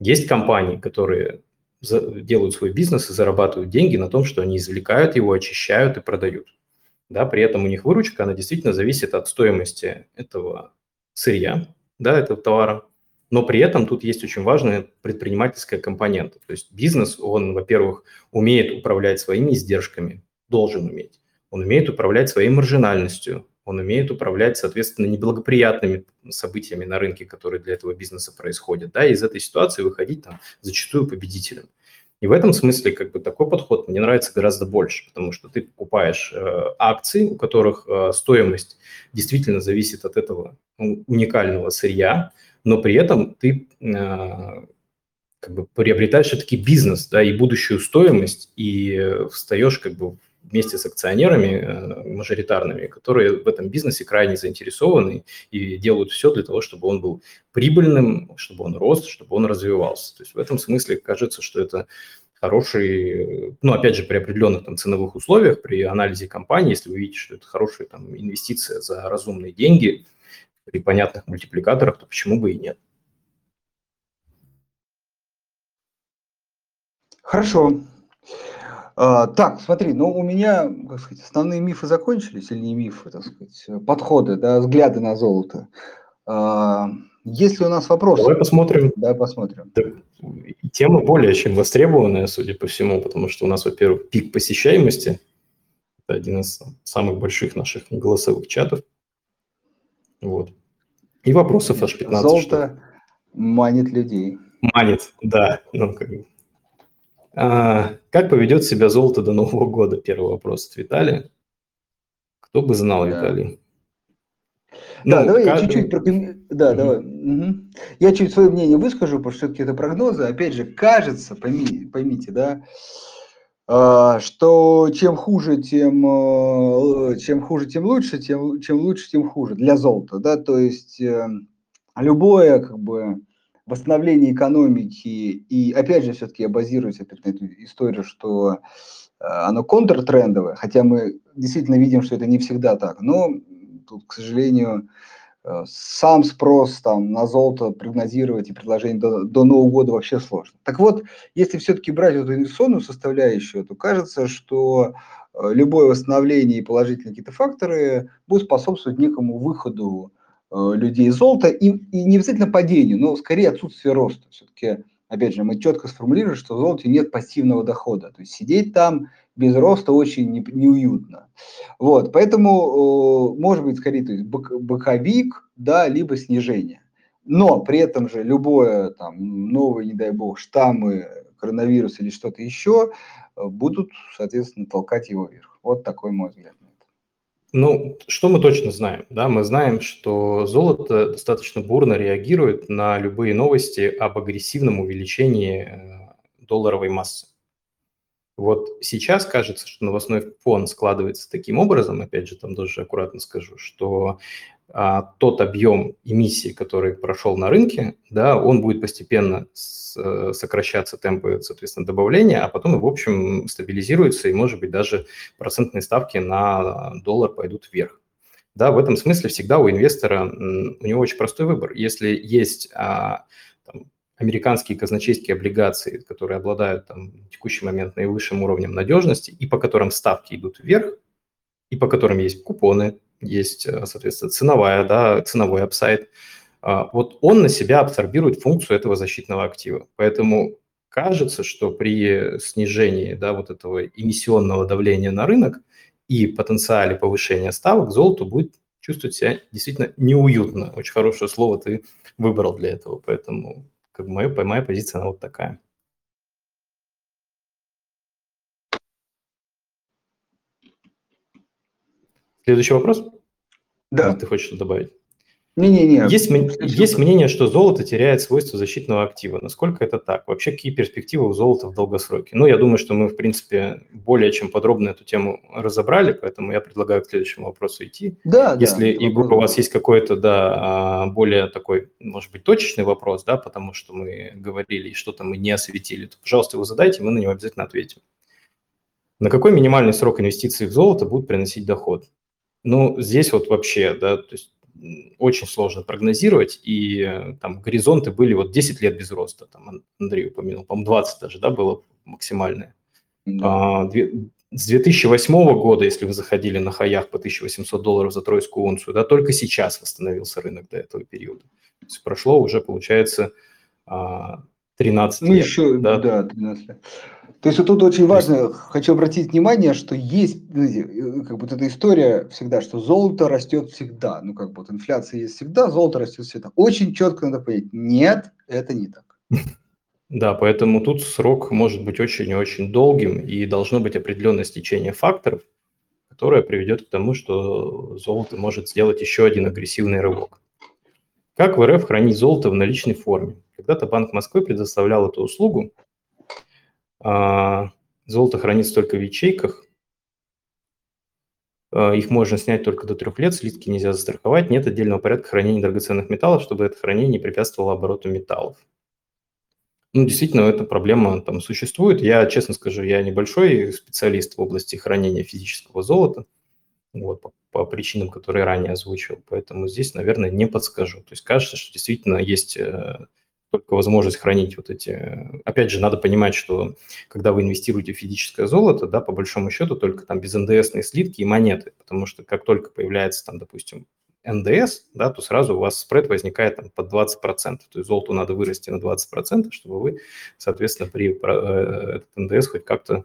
S1: Есть компании, которые за, делают свой бизнес и зарабатывают деньги на том, что они извлекают его, очищают и продают. Да, при этом у них выручка, она действительно зависит от стоимости этого сырья, да, этого товара, Но при этом тут есть очень важная предпринимательская компонента. То есть бизнес, он, во-первых, умеет управлять своими издержками, должен уметь. Он умеет управлять своей маржинальностью, он умеет управлять, соответственно, неблагоприятными событиями на рынке, которые для этого бизнеса происходят, да, и из этой ситуации выходить там зачастую победителем. И в этом смысле как бы такой подход мне нравится гораздо больше, потому что ты покупаешь э, акции, у которых э, стоимость действительно зависит от этого уникального сырья, но при этом ты э, как бы приобретаешь все-таки бизнес, да, и будущую стоимость, и встаешь как бы вместе с акционерами э, мажоритарными, которые в этом бизнесе крайне заинтересованы и делают все для того, чтобы он был прибыльным, чтобы он рос, чтобы он развивался. То есть в этом смысле кажется, что это хороший, ну, опять же, при определенных там ценовых условиях, при анализе компании, если вы видите, что это хорошая там инвестиция за разумные деньги при понятных мультипликаторах, то почему бы и нет.
S2: Хорошо. А, так, смотри, ну у меня, как сказать, основные мифы закончились, или не мифы, так сказать, подходы, да, взгляды на золото. А, есть ли у нас вопросы?
S1: Давай посмотрим.
S2: Давай посмотрим.
S1: Тема более чем востребованная, судя по всему, потому что у нас, во-первых, пик посещаемости. Это один из самых больших наших голосовых чатов. Вот. И вопросов аж 15
S2: Золото штук. манит людей.
S1: Манит, да. Ну, как а, как поведет себя золото до Нового года? Первый вопрос от Виталия. Кто бы знал, да. Виталий?
S2: Да, ну, давай как... я чуть-чуть проком... Да, угу. давай. Угу. Я чуть свое мнение выскажу, потому что все-таки это прогнозы. Опять же, кажется, пойми, поймите, да, что чем хуже, тем, э, чем хуже, тем лучше, тем, чем лучше, тем хуже. Для золота, да, то есть эм, любое, как бы, восстановление экономики, и опять же, все-таки я базируюсь опять на эту историю, что э, оно контртрендовое, хотя мы действительно видим, что это не всегда так, но тут, к сожалению, э, сам спрос там, на золото прогнозировать и предложение до, до Нового года вообще сложно. Так вот, если все-таки брать эту инвестиционную составляющую, то кажется, что э, любое восстановление и положительные какие-то факторы будут способствовать некому выходу Э, людей золота и, и не обязательно падению, но скорее отсутствие роста. Все-таки, опять же, мы четко сформулировали, что в золоте нет пассивного дохода. То есть сидеть там без роста очень не, неуютно. Вот, поэтому, э, может быть, скорее то есть боковик, да, либо снижение. Но при этом же любое там новые, не дай бог, штаммы коронавируса или что-то еще э, будут, соответственно, толкать его вверх. Вот такой мой взгляд.
S1: Ну, что мы точно знаем? Да, мы знаем, что золото достаточно бурно реагирует на любые новости об агрессивном увеличении э, долларовой массы. Вот сейчас кажется, что новостной фон складывается таким образом, опять же, там тоже аккуратно скажу, что а, тот объем эмиссии, который прошел на рынке, да, он будет постепенно с, э, сокращаться темпы, соответственно, добавления, а потом, в общем, стабилизируется, и, может быть, даже процентные ставки на доллар пойдут вверх. Да, в этом смысле всегда у инвестора, у него очень простой выбор. Если есть а, американские казначейские облигации, которые обладают там, в текущий момент наивысшим уровнем надежности, и по которым ставки идут вверх, и по которым есть купоны, есть, э, соответственно, ценовая, да, ценовой апсайд. А, вот он на себя абсорбирует функцию этого защитного актива. Поэтому кажется, что при снижении да, вот этого эмиссионного давления на рынок и потенциале повышения ставок золото будет чувствовать себя действительно неуютно. Очень хорошее слово ты выбрал для этого, поэтому как бы моя, моя позиция она вот такая. Следующий вопрос?
S2: Да.
S1: Ты хочешь что добавить?
S2: Не-не-не.
S1: Есть, есть мнение, что золото теряет свойства защитного актива. Насколько это так? Вообще, какие перспективы у золота в долгосроке? Ну, я думаю, что мы, в принципе, более чем подробно эту тему разобрали, поэтому я предлагаю к следующему вопросу идти. Да, Если, да. Егор, у вас есть какой-то, да, а, более такой, может быть, точечный вопрос, да, потому что мы говорили и что-то мы не осветили, то, пожалуйста, его задайте, мы на него обязательно ответим. На какой минимальный срок инвестиций в золото будут приносить доход? Ну, здесь вот вообще, да, то есть очень сложно прогнозировать, и э, там горизонты были вот 10 лет без роста, там Андрей упомянул, по-моему, 20 даже, да, было максимальное. Да. А, с 2008 года, если вы заходили на хаях по 1800 долларов за тройскую унцию, да, только сейчас восстановился рынок до этого периода. То есть прошло уже, получается, 13
S2: ну, лет. Еще, да, да 13 лет. То есть вот тут очень важно, хочу обратить внимание, что есть, э, как бы эта история всегда, что золото растет всегда. Ну, как бы вот инфляция есть всегда, золото растет всегда. Очень четко надо понять, нет, это не так.
S1: Да, поэтому тут срок может быть очень и очень долгим, и должно быть определенное стечение факторов, которое приведет к тому, что золото может сделать еще один агрессивный рывок. Как в РФ хранить золото в наличной форме? Когда-то Банк Москвы предоставлял эту услугу. А, золото хранится только в ячейках. А, их можно снять только до трех лет, слитки нельзя застраховать. Нет отдельного порядка хранения драгоценных металлов, чтобы это хранение не препятствовало обороту металлов. Ну, действительно, эта проблема там существует. Я, честно скажу, я небольшой специалист в области хранения физического золота, вот, по, по причинам, которые ранее озвучил, поэтому здесь, наверное, не подскажу. То есть кажется, что действительно есть э, только возможность хранить вот эти... Опять же, надо понимать, что когда вы инвестируете в физическое золото, да, по большому счету только там без НДСные слитки и монеты, потому что как только появляется там, допустим, НДС, да, то сразу у вас спред возникает там, под 20%. То есть золоту надо вырасти на 20%, чтобы вы, соответственно, при э, этот НДС хоть как-то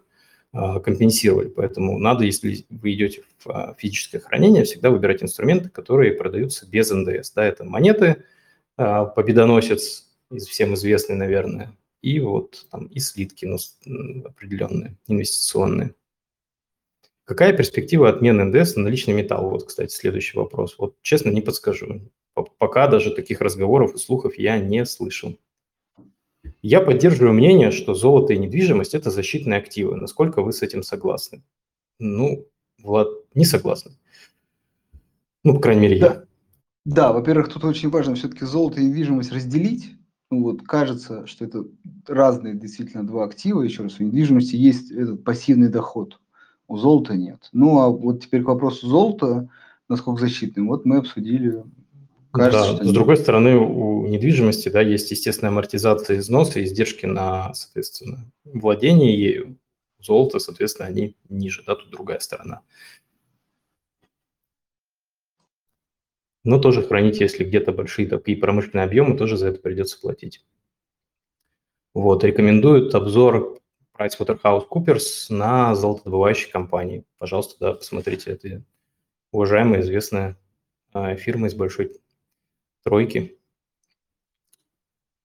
S1: а, компенсировали. Поэтому надо, если вы идете в а, физическое хранение, всегда выбирать инструменты, которые продаются без НДС. Да, это монеты, победоносец, всем известный, наверное, и вот там и слитки ну, определенные, инвестиционные. Какая перспектива отмены НДС на наличный металл? Вот, кстати, следующий вопрос. Вот честно не подскажу. Пока даже таких разговоров и слухов я не слышал. Я поддерживаю мнение, что золото и недвижимость – это защитные активы. Насколько вы с этим согласны? Ну, Влад, не согласны. Ну, по крайней мере,
S2: да. я. Да, во-первых, тут очень важно все-таки золото и недвижимость разделить. Ну, вот кажется, что это разные действительно два актива. Еще раз, у недвижимости есть этот пассивный доход – у золота нет. Ну, а вот теперь к вопросу золота, насколько защитным, вот мы обсудили.
S1: Кажется, да, с другой стороны, у недвижимости да, есть естественная амортизация износа, издержки на, соответственно, владение ею. Золото, соответственно, они ниже, да, тут другая сторона. Но тоже хранить, если где-то большие такие промышленные объемы, тоже за это придется платить. Вот, рекомендуют обзор PricewaterhouseCoopers на золотодобывающей компании. Пожалуйста, да, посмотрите, это уважаемая, известная а, фирма из большой тройки.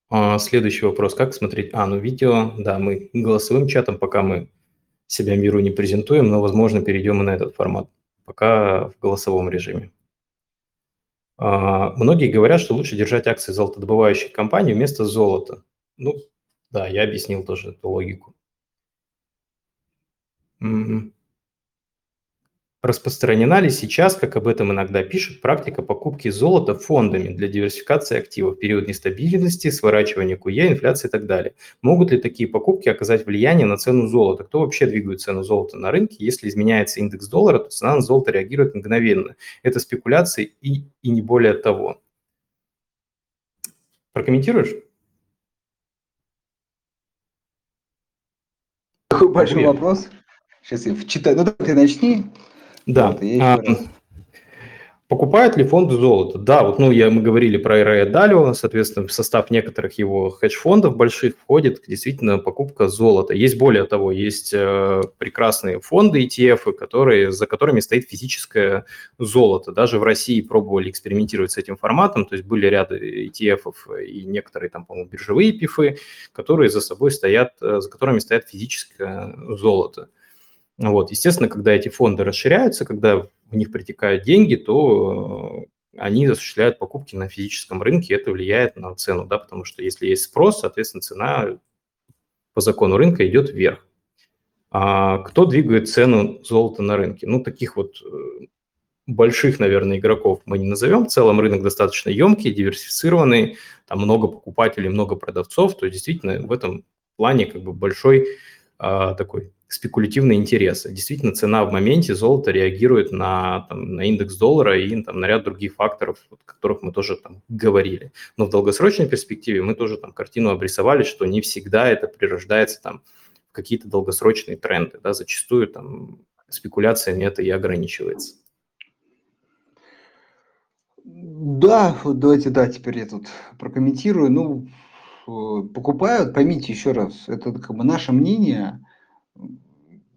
S1: А, следующий вопрос. Как смотреть? А, ну видео, да, мы голосовым чатом, пока мы себя миру не презентуем, но, возможно, перейдем и на этот формат. Пока в голосовом режиме. А, многие говорят, что лучше держать акции золотодобывающей компании вместо золота. Ну, да, я объяснил тоже эту логику. Распространена ли сейчас, как об этом иногда пишут, практика покупки золота фондами для диверсификации активов в период нестабильности, сворачивания КУЕ, инфляции и так далее? Могут ли такие покупки оказать влияние на цену золота? Кто вообще двигает цену золота на рынке? Если изменяется индекс доллара, то цена на золото реагирует мгновенно. Это спекуляции и, и не более того. Прокомментируешь?
S2: Такой большой вопрос. Сейчас я вчитаю. Ну, ты начни.
S1: Да. Вот, а, покупают ли фонды золота? Да, вот ну, я, мы говорили про Рэя Далио, соответственно, в состав некоторых его хедж-фондов больших входит действительно покупка золота. Есть более того, есть э, прекрасные фонды ETF, которые, за которыми стоит физическое золото. Даже в России пробовали экспериментировать с этим форматом, то есть были ряды ETF и некоторые там, по-моему, биржевые пифы, которые за собой стоят, э, за которыми стоят физическое золото. Вот, естественно, когда эти фонды расширяются, когда в них притекают деньги, то э, они осуществляют покупки на физическом рынке, это влияет на цену, да, потому что если есть спрос, соответственно, цена по закону рынка идет вверх. А кто двигает цену золота на рынке? Ну, таких вот э, больших, наверное, игроков мы не назовем. В целом рынок достаточно емкий, диверсифицированный, там много покупателей, много продавцов, то есть действительно в этом плане как бы большой а, такой спекулятивные интересы. Действительно, цена в моменте золота реагирует на, там, на индекс доллара и там, на ряд других факторов, о которых мы тоже там, говорили. Но в долгосрочной перспективе мы тоже там картину обрисовали, что не всегда это прирождается там, в какие-то долгосрочные тренды. Да? Зачастую там, спекуляциями это и ограничивается.
S2: Да, вот давайте, да, теперь я тут прокомментирую. Ну, покупают, поймите еще раз, это как бы наше мнение.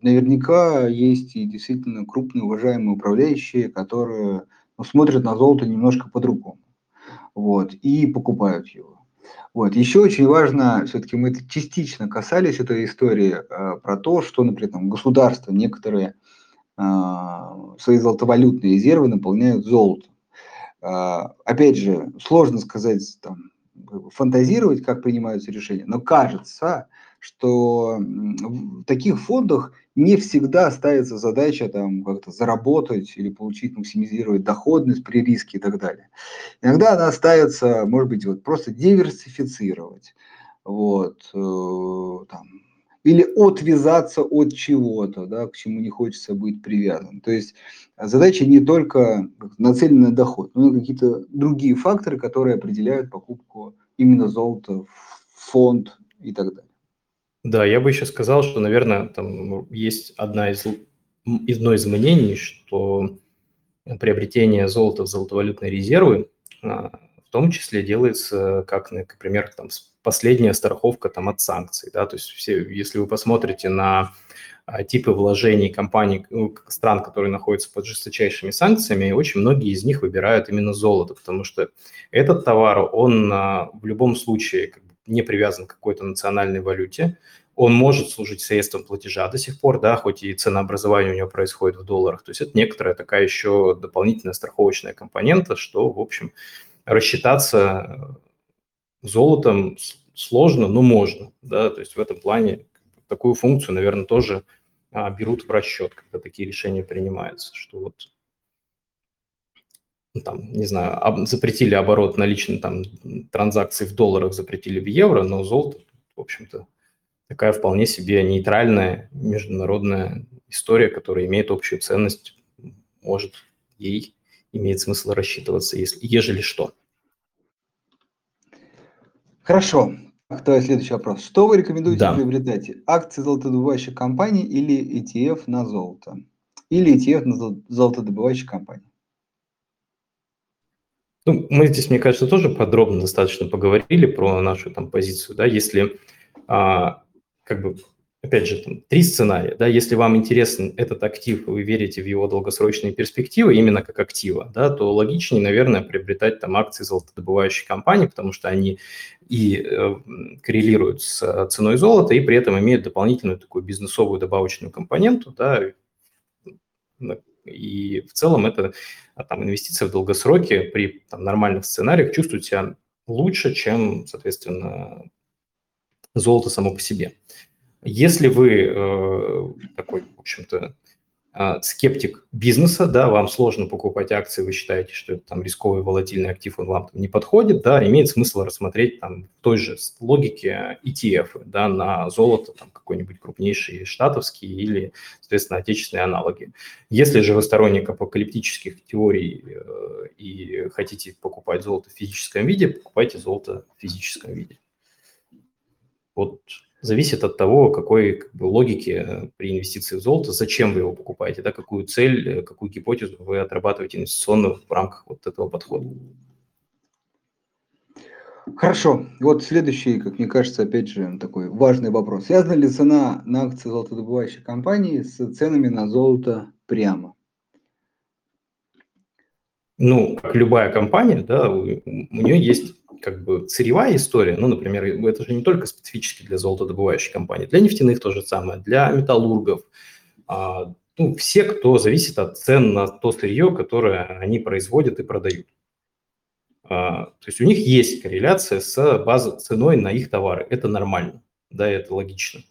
S2: Наверняка есть и действительно крупные уважаемые управляющие, которые ну, смотрят на золото немножко по-другому. Вот, и покупают его. Вот. Еще очень важно, все-таки мы частично касались этой истории э, про то, что, например, там, государства некоторые э, свои золотовалютные резервы наполняют золотом. Э, опять же, сложно сказать, там, фантазировать, как принимаются решения, но кажется, что в таких фондах не всегда ставится задача там как-то заработать или получить, максимизировать доходность при риске и так далее. Иногда она ставится, может быть, вот просто диверсифицировать, вот, э, там, или отвязаться от чего-то, да, к чему не хочется быть привязан. То есть задача не только нацелена на доход, но и какие-то другие факторы, которые определяют покупку именно золота фонд и так далее.
S1: Да, я бы еще сказал, что, наверное, там есть одна из, одно из мнений, что приобретение золота в золотовалютные резервы а, в том числе делается как, например, там, последняя страховка там, от санкций. Да? То есть все, если вы посмотрите на а, типы вложений компаний, ну, стран, которые находятся под жесточайшими санкциями, очень многие из них выбирают именно золото, потому что этот товар, он а, в любом случае как не привязан к какой-то национальной валюте, он может служить средством платежа до сих пор, да, хоть и ценообразование у него происходит в долларах. То есть это некоторая такая еще дополнительная страховочная компонента, что, в общем, рассчитаться золотом сложно, но можно, да, то есть в этом плане такую функцию, наверное, тоже а, берут в расчет, когда такие решения принимаются, что вот там, не знаю, об, запретили оборот наличных там транзакций в долларах, запретили в евро, но золото, в общем-то, такая вполне себе нейтральная международная история, которая имеет общую ценность, может, ей имеет смысл рассчитываться, если, ежели что.
S2: Хорошо. Давай следующий вопрос. Что вы рекомендуете да. приобретать? Акции золотодобывающей компании или ETF на золото? Или ETF на золотодобывающей компании?
S1: Ну, мы здесь, мне кажется, тоже подробно достаточно поговорили про нашу там позицию. Да? Если а, как бы, опять же, там, три сценария. Да, если вам интересен этот актив, вы верите в его долгосрочные перспективы именно как актива, да, то логичнее, наверное, приобретать там акции золотодобывающей компании, потому что они и э, коррелируют с ценой золота, и при этом имеют дополнительную такую бизнесовую добавочную компоненту, да, и в целом это а, там, инвестиция в долгосроке при там, нормальных сценариях чувствует себя лучше, чем, соответственно, золото само по себе. Если вы э, такой, в общем-то, скептик бизнеса, да, вам сложно покупать акции, вы считаете, что это там рисковый волатильный актив, он вам там не подходит, да, имеет смысл рассмотреть там в той же логике ETF, да, на золото, там какой-нибудь крупнейший штатовский или, соответственно, отечественные аналоги. Если же вы сторонник апокалиптических теорий э, и хотите покупать золото в физическом виде, покупайте золото в физическом виде. Вот зависит от того, какой как бы, логики э, при инвестиции в золото, зачем вы его покупаете, да, какую цель, э, какую гипотезу вы отрабатываете инвестиционную в рамках вот этого подхода.
S2: Хорошо. Вот следующий, как мне кажется, опять же, такой важный вопрос. Связана ли цена на акции золотодобывающей компании с ценами на золото прямо?
S1: Ну, как любая компания, да, у, у нее есть как бы сырьевая история, ну, например, это же не только специфически для золотодобывающей компании, для нефтяных то же самое, для металлургов, а, ну, все, кто зависит от цен на то сырье, которое они производят и продают. А, то есть у них есть корреляция с базой ценой на их товары, это нормально, да, это логично.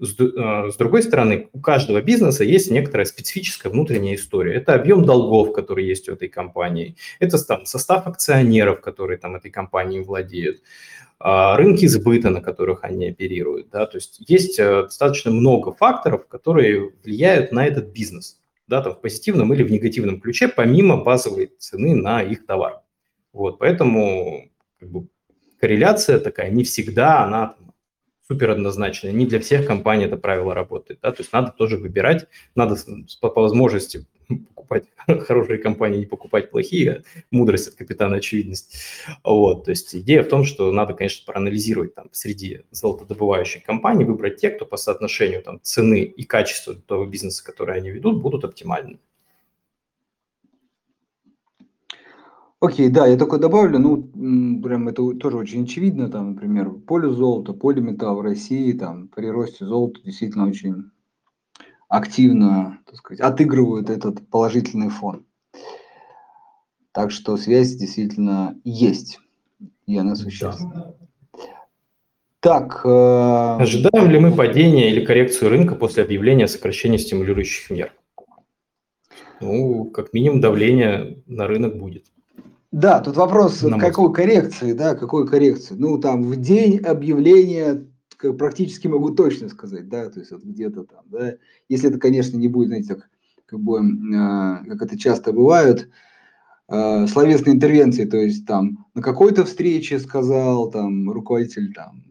S1: А, с другой стороны, у каждого бизнеса есть некоторая специфическая внутренняя история. Это объем долгов, который есть у этой компании. Это там, состав акционеров, которые там этой компанией владеют. А, рынки сбыта, на которых они оперируют. Да? То есть есть э, достаточно много факторов, которые влияют на этот бизнес. Да, там в позитивном или в негативном ключе, помимо базовой цены на их товар. Вот, поэтому как бы, корреляция такая не всегда, она супер однозначно. Не для всех компаний это правило работает. Да? То есть надо тоже выбирать, надо по, по возможности покупать хорошие компании, не покупать плохие, мудрость от капитана очевидность. Вот, то есть идея в том, что надо, конечно, проанализировать там среди золотодобывающих компаний, выбрать те, кто по соотношению там цены и качества того бизнеса, который они ведут, будут оптимальны.
S2: Окей, да, я только добавлю, ну, прям это тоже очень очевидно, там, например, поле золота, полиметалл в России, там, при росте золота действительно очень активно, так сказать, отыгрывают этот положительный фон. Так что связь действительно есть, и она существенна. Да.
S1: Так. Э... Ожидаем ли мы падения или коррекцию рынка после объявления о сокращении стимулирующих мер? Ну, как минимум давление на рынок будет.
S2: Да, тут вопрос, На какой коррекции, да, какой коррекции. Ну, там, в день объявления практически могу точно сказать, да, то есть вот где-то там, да, если это, конечно, не будет, знаете, как, как бы, э, как это часто бывает, э, словесной интервенции, то есть там на какой-то встрече сказал там руководитель там,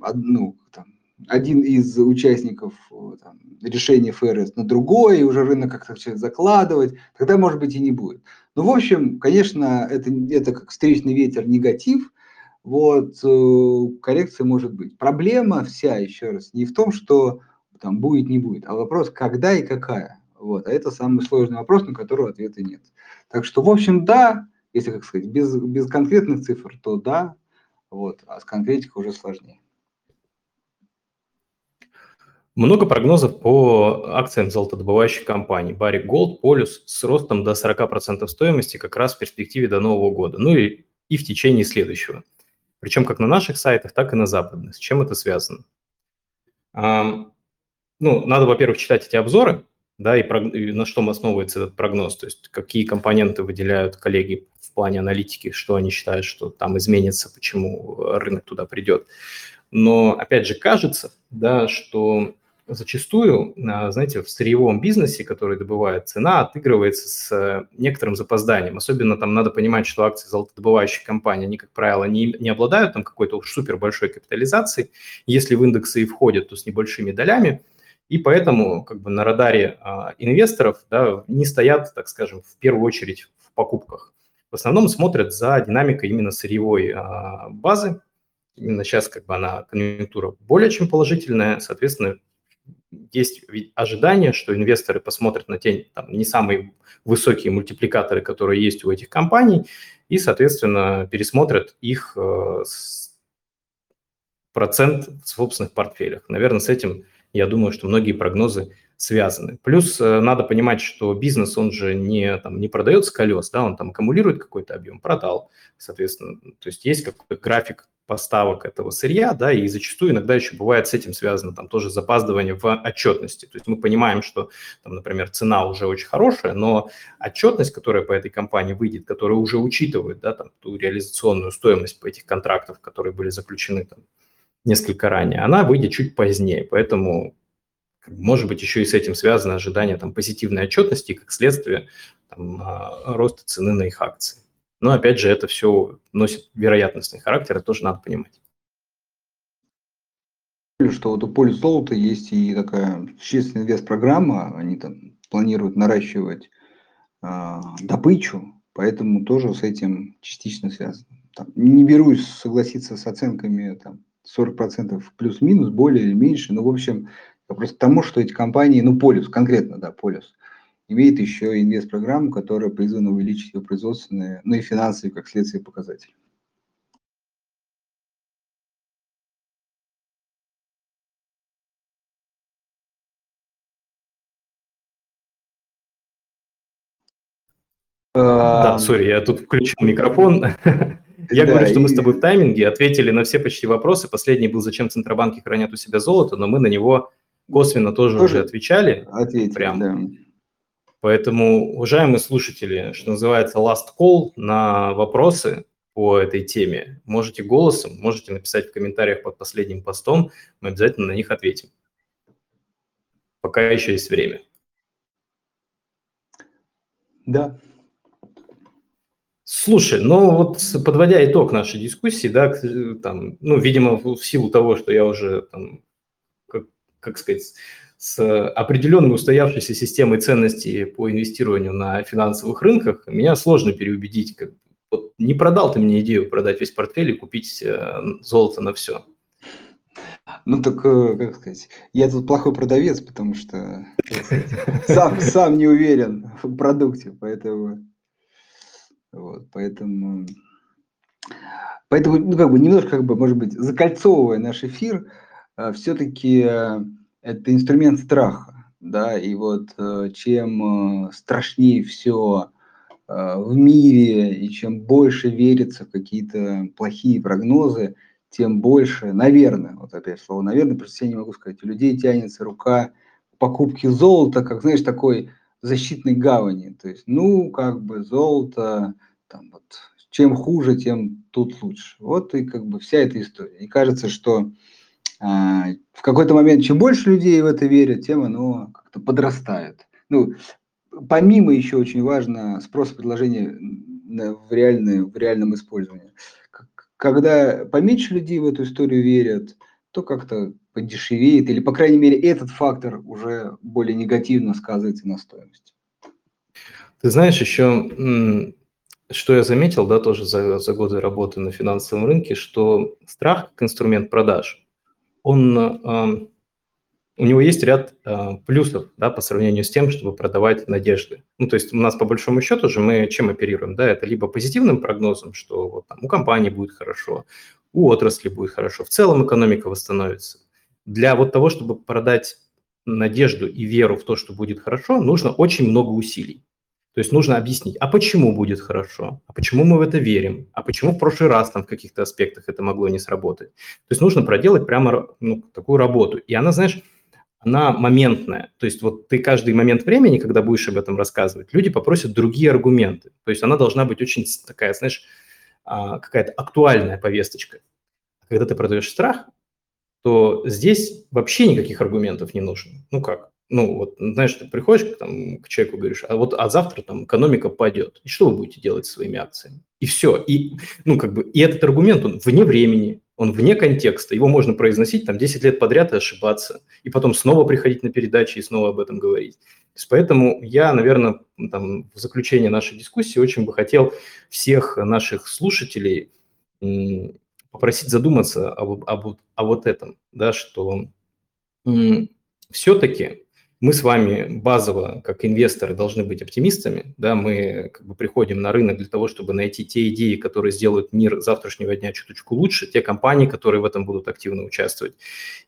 S2: од, ну, там один из участников там, решения ФРС на другой, и уже рынок как-то начинает закладывать, тогда, может быть, и не будет. Ну, в общем, конечно, это, это как встречный ветер негатив, вот, э, коррекция может быть. Проблема вся, еще раз, не в том, что там будет, не будет, а вопрос, когда и какая. Вот, а это самый сложный вопрос, на который ответа нет. Так что, в общем, да, если, как сказать, без, без конкретных цифр, то да, вот, а с конкретикой уже сложнее.
S1: Много прогнозов по акциям золотодобывающих компаний. Барик Голд, Полюс с ростом до 40% стоимости как раз в перспективе до Нового года, ну и, и в течение следующего. Причем как на наших сайтах, так и на западных. С чем это связано? А, ну, надо, во-первых, читать эти обзоры, да, и, прог... и на что основывается этот прогноз, то есть какие компоненты выделяют коллеги в плане аналитики, что они считают, что там изменится, почему рынок туда придет. Но, опять же, кажется, да, что зачастую, а, знаете, в сырьевом бизнесе, который добывает, цена отыгрывается с э, некоторым запозданием. Особенно там надо понимать, что акции золотодобывающих компаний, они, как правило, не, не обладают там какой-то супер большой капитализацией. Если в индексы и входят, то с небольшими долями. И поэтому как бы на радаре а, инвесторов да, не стоят, так скажем, в первую очередь в покупках. В основном смотрят за динамикой именно сырьевой а, базы. Именно сейчас как бы она конъюнктура более чем положительная, соответственно, есть ожидание, что инвесторы посмотрят на те там, не самые высокие мультипликаторы, которые есть у этих компаний, и, соответственно, пересмотрят их э, процент в собственных портфелях. Наверное, с этим, я думаю, что многие прогнозы связаны. Плюс э, надо понимать, что бизнес, он же не, там, не продается колес, да, он там аккумулирует какой-то объем, продал, соответственно. То есть есть какой-то график поставок этого сырья, да, и зачастую иногда еще бывает с этим связано там тоже запаздывание в отчетности. То есть мы понимаем, что, там, например, цена уже очень хорошая, но отчетность, которая по этой компании выйдет, которая уже учитывает, да, там, ту реализационную стоимость по этих контрактов, которые были заключены там несколько ранее, она выйдет чуть позднее. Поэтому, может быть, еще и с этим связано ожидание там позитивной отчетности, как следствие там, а, роста цены на их акции. Но, опять же, это все носит вероятностный характер, это тоже надо понимать.
S2: Что вот у Поле Золота есть и такая существенная инвест-программа, они там планируют наращивать э, добычу, поэтому тоже с этим частично связано. Там, не берусь согласиться с оценками там, 40% плюс-минус, более или меньше, но в общем, просто тому, что эти компании, ну, Полюс, конкретно, да, Полюс, имеет еще инвест-программу, которая призвана увеличить его производственные, ну и финансовые, как следствие, показатели.
S1: Да, сори, я тут включил микрофон. Я да, говорю, что мы с тобой в тайминге ответили на все почти вопросы. Последний был, зачем Центробанки хранят у себя золото, но мы на него косвенно тоже, тоже уже отвечали.
S2: Ответили, прям. да.
S1: Поэтому, уважаемые слушатели, что называется, last call на вопросы по этой теме. Можете голосом, можете написать в комментариях под последним постом, мы обязательно на них ответим. Пока еще есть время.
S2: Да.
S1: Слушай, ну вот подводя итог нашей дискуссии, да, там, ну, видимо, в силу того, что я уже, там, как, сказать, с определенной устоявшейся системой ценностей по инвестированию на финансовых рынках, меня сложно переубедить. Как, вот не продал ты мне идею продать весь портфель и купить э, золото на все.
S2: Ну так, э, как сказать, я тут плохой продавец, потому что сам, сам не уверен в продукте, поэтому, вот, поэтому, поэтому, ну как бы немножко, как бы, может быть, закольцовывая наш эфир, все-таки э, это инструмент страха, да, и вот чем страшнее все в мире, и чем больше верится в какие-то плохие прогнозы, тем больше, наверное, вот опять слово наверное, просто я не могу сказать, у людей тянется рука покупки золота, как, знаешь, такой защитной гавани. То есть, ну, как бы золото, там вот, чем хуже, тем тут лучше. Вот и как бы вся эта история. И кажется, что в какой-то момент, чем больше людей в это верят, тем оно как-то подрастает. Ну, помимо еще очень важно спрос и предложение в, реальное, в реальном использовании когда поменьше людей в эту историю верят, то как-то подешевеет, или, по крайней мере, этот фактор уже более негативно сказывается на стоимости.
S1: Ты знаешь, еще, что я заметил, да, тоже за, за годы работы на финансовом рынке, что страх как инструмент продаж, он у него есть ряд э, плюсов да, по сравнению с тем, чтобы продавать надежды. Ну, то есть у нас по большому счету же мы чем оперируем? Да, это либо позитивным прогнозом, что вот, там, у компании будет хорошо, у отрасли будет хорошо, в целом экономика восстановится. Для вот того, чтобы продать надежду и веру в то, что будет хорошо, нужно очень много усилий. То есть нужно объяснить, а почему будет хорошо, а почему мы в это верим, а почему в прошлый раз там в каких-то аспектах это могло не сработать. То есть нужно проделать прямо ну, такую работу. И она, знаешь, она моментная. То есть вот ты каждый момент времени, когда будешь об этом рассказывать, люди попросят другие аргументы. То есть она должна быть очень такая, знаешь, а, какая-то актуальная повесточка. Когда ты продаешь страх, то здесь вообще никаких аргументов не нужно. Ну как? Ну вот, знаешь, ты приходишь там, к человеку говоришь, а вот а завтра там экономика падет. И что вы будете делать с своими акциями? И все. И, ну, как бы, и этот аргумент, он вне времени, он вне контекста, его можно произносить там 10 лет подряд и ошибаться, и потом снова приходить на передачи и снова об этом говорить. То есть поэтому я, наверное, там, в заключение нашей дискуссии очень бы хотел всех наших слушателей попросить задуматься об, об, о вот этом, да, что все-таки мы с вами базово, как инвесторы, должны быть оптимистами. Да, мы как бы приходим на рынок для того, чтобы найти те идеи, которые сделают мир завтрашнего дня чуточку лучше, те компании, которые в этом будут активно участвовать.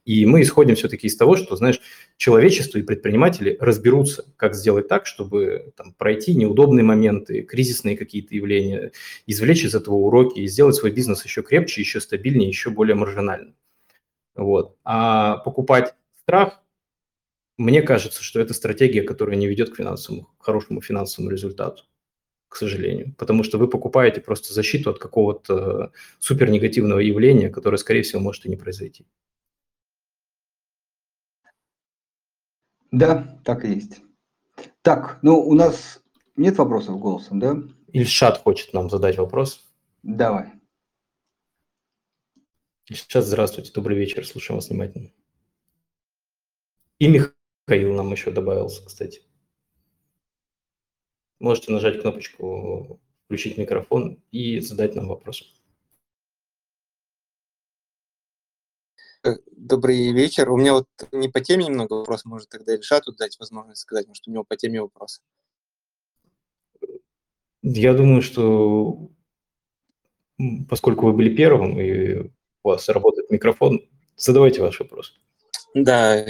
S1: И мы исходим все-таки из того, что, знаешь, человечество и предприниматели разберутся, как сделать так, чтобы там, пройти неудобные моменты, кризисные какие-то явления, извлечь из этого уроки и сделать свой бизнес еще крепче, еще стабильнее, еще более маржинальным. Вот. А покупать страх мне кажется, что это стратегия, которая не ведет к финансовому, к хорошему финансовому результату, к сожалению. Потому что вы покупаете просто защиту от какого-то супер негативного явления, которое, скорее всего, может и не произойти.
S2: Да, так и есть. Так, ну у нас нет вопросов голосом, да?
S1: Ильшат хочет нам задать вопрос.
S2: Давай.
S1: Ильшат, здравствуйте, добрый вечер, слушаем вас внимательно. И Михаил. Михаил нам еще добавился, кстати. Можете нажать кнопочку «Включить микрофон» и задать нам вопрос.
S3: Э, добрый вечер. У меня вот не по теме немного вопрос, может тогда Ильшату дать возможность сказать, может у него по теме вопрос.
S1: Я думаю, что поскольку вы были первым и у вас работает микрофон, задавайте ваш вопрос.
S3: Да,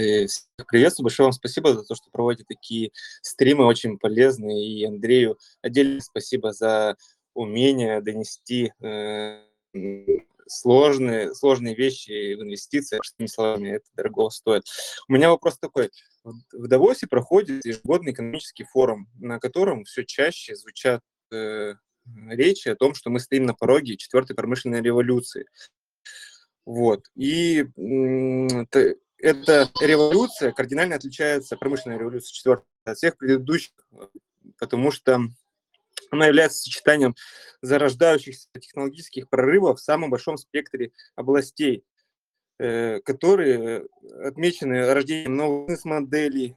S3: приветствую, большое вам спасибо за то, что проводите такие стримы, очень полезные. И Андрею отдельно спасибо за умение донести э, сложные, сложные вещи в инвестициях, простыми словами, это дорого стоит. У меня вопрос такой. В Давосе проходит ежегодный экономический форум, на котором все чаще звучат э, речи о том, что мы стоим на пороге четвертой промышленной революции. Вот. И эта революция кардинально отличается, промышленная революция четвертая, от всех предыдущих, потому что она является сочетанием зарождающихся технологических прорывов в самом большом спектре областей. которые отмечены рождением новых бизнес-моделей,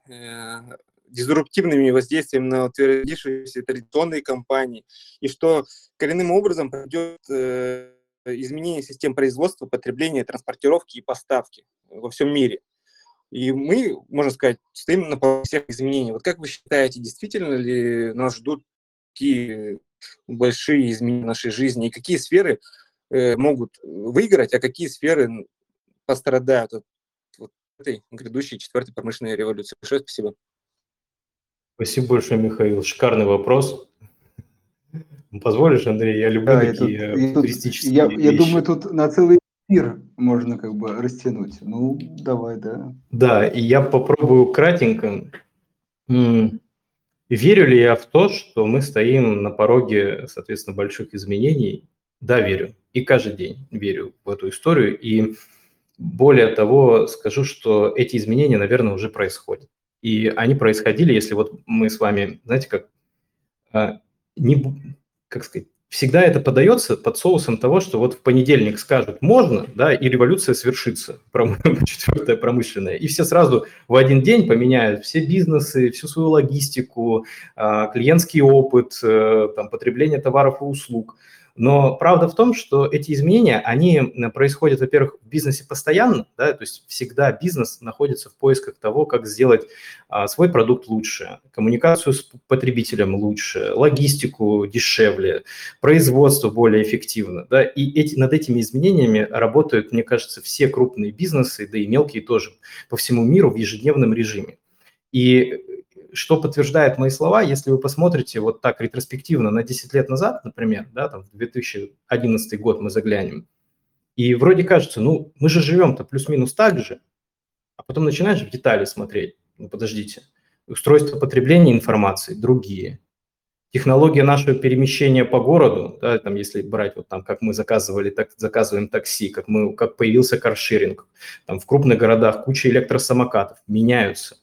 S3: дизруптивными воздействием на утвердившиеся традиционные компании, и что коренным образом пройдет изменение систем производства, потребления, транспортировки и поставки во всем мире. И мы, можно сказать, стоим на всех изменений. Вот как вы считаете, действительно ли нас ждут такие большие изменения в нашей жизни, и какие сферы э, могут выиграть, а какие сферы пострадают от вот этой грядущей четвертой промышленной революции? Большое спасибо.
S1: Спасибо большое, Михаил. Шикарный вопрос. Позволишь, Андрей? Я люблю да, такие я тут,
S2: футуристические я, я, я думаю, тут на целый эфир можно как бы растянуть. Ну, давай, да.
S1: Да, и я попробую кратенько. Верю ли я в то, что мы стоим на пороге, соответственно, больших изменений? Да, верю. И каждый день верю в эту историю. И более того, скажу, что эти изменения, наверное, уже происходят. И они происходили, если вот мы с вами, знаете, как а, не, как сказать, всегда это подается под соусом того, что вот в понедельник скажут «можно», да, и революция свершится, четвертая промышленная, и все сразу в один день поменяют все бизнесы, всю свою логистику, а, клиентский опыт, э, там, потребление товаров и услуг – но правда в том, что эти изменения, они происходят, во-первых, в бизнесе постоянно, да, то есть всегда бизнес находится в поисках того, как сделать а, свой продукт лучше, коммуникацию с потребителем лучше, логистику дешевле, производство более эффективно, да, и эти, над этими изменениями работают, мне кажется, все крупные бизнесы, да и мелкие тоже, по всему миру в ежедневном режиме. И что подтверждает мои слова, если вы посмотрите вот так ретроспективно на 10 лет назад, например, да, там в 2011 год мы заглянем, и вроде кажется, ну, мы же живем-то плюс-минус так же, а потом начинаешь в детали смотреть, ну, подождите, устройство потребления информации другие, технология нашего перемещения по городу, да, там, если брать вот там, как мы заказывали, так заказываем такси, как мы, как появился каршеринг, там в крупных городах куча электросамокатов меняются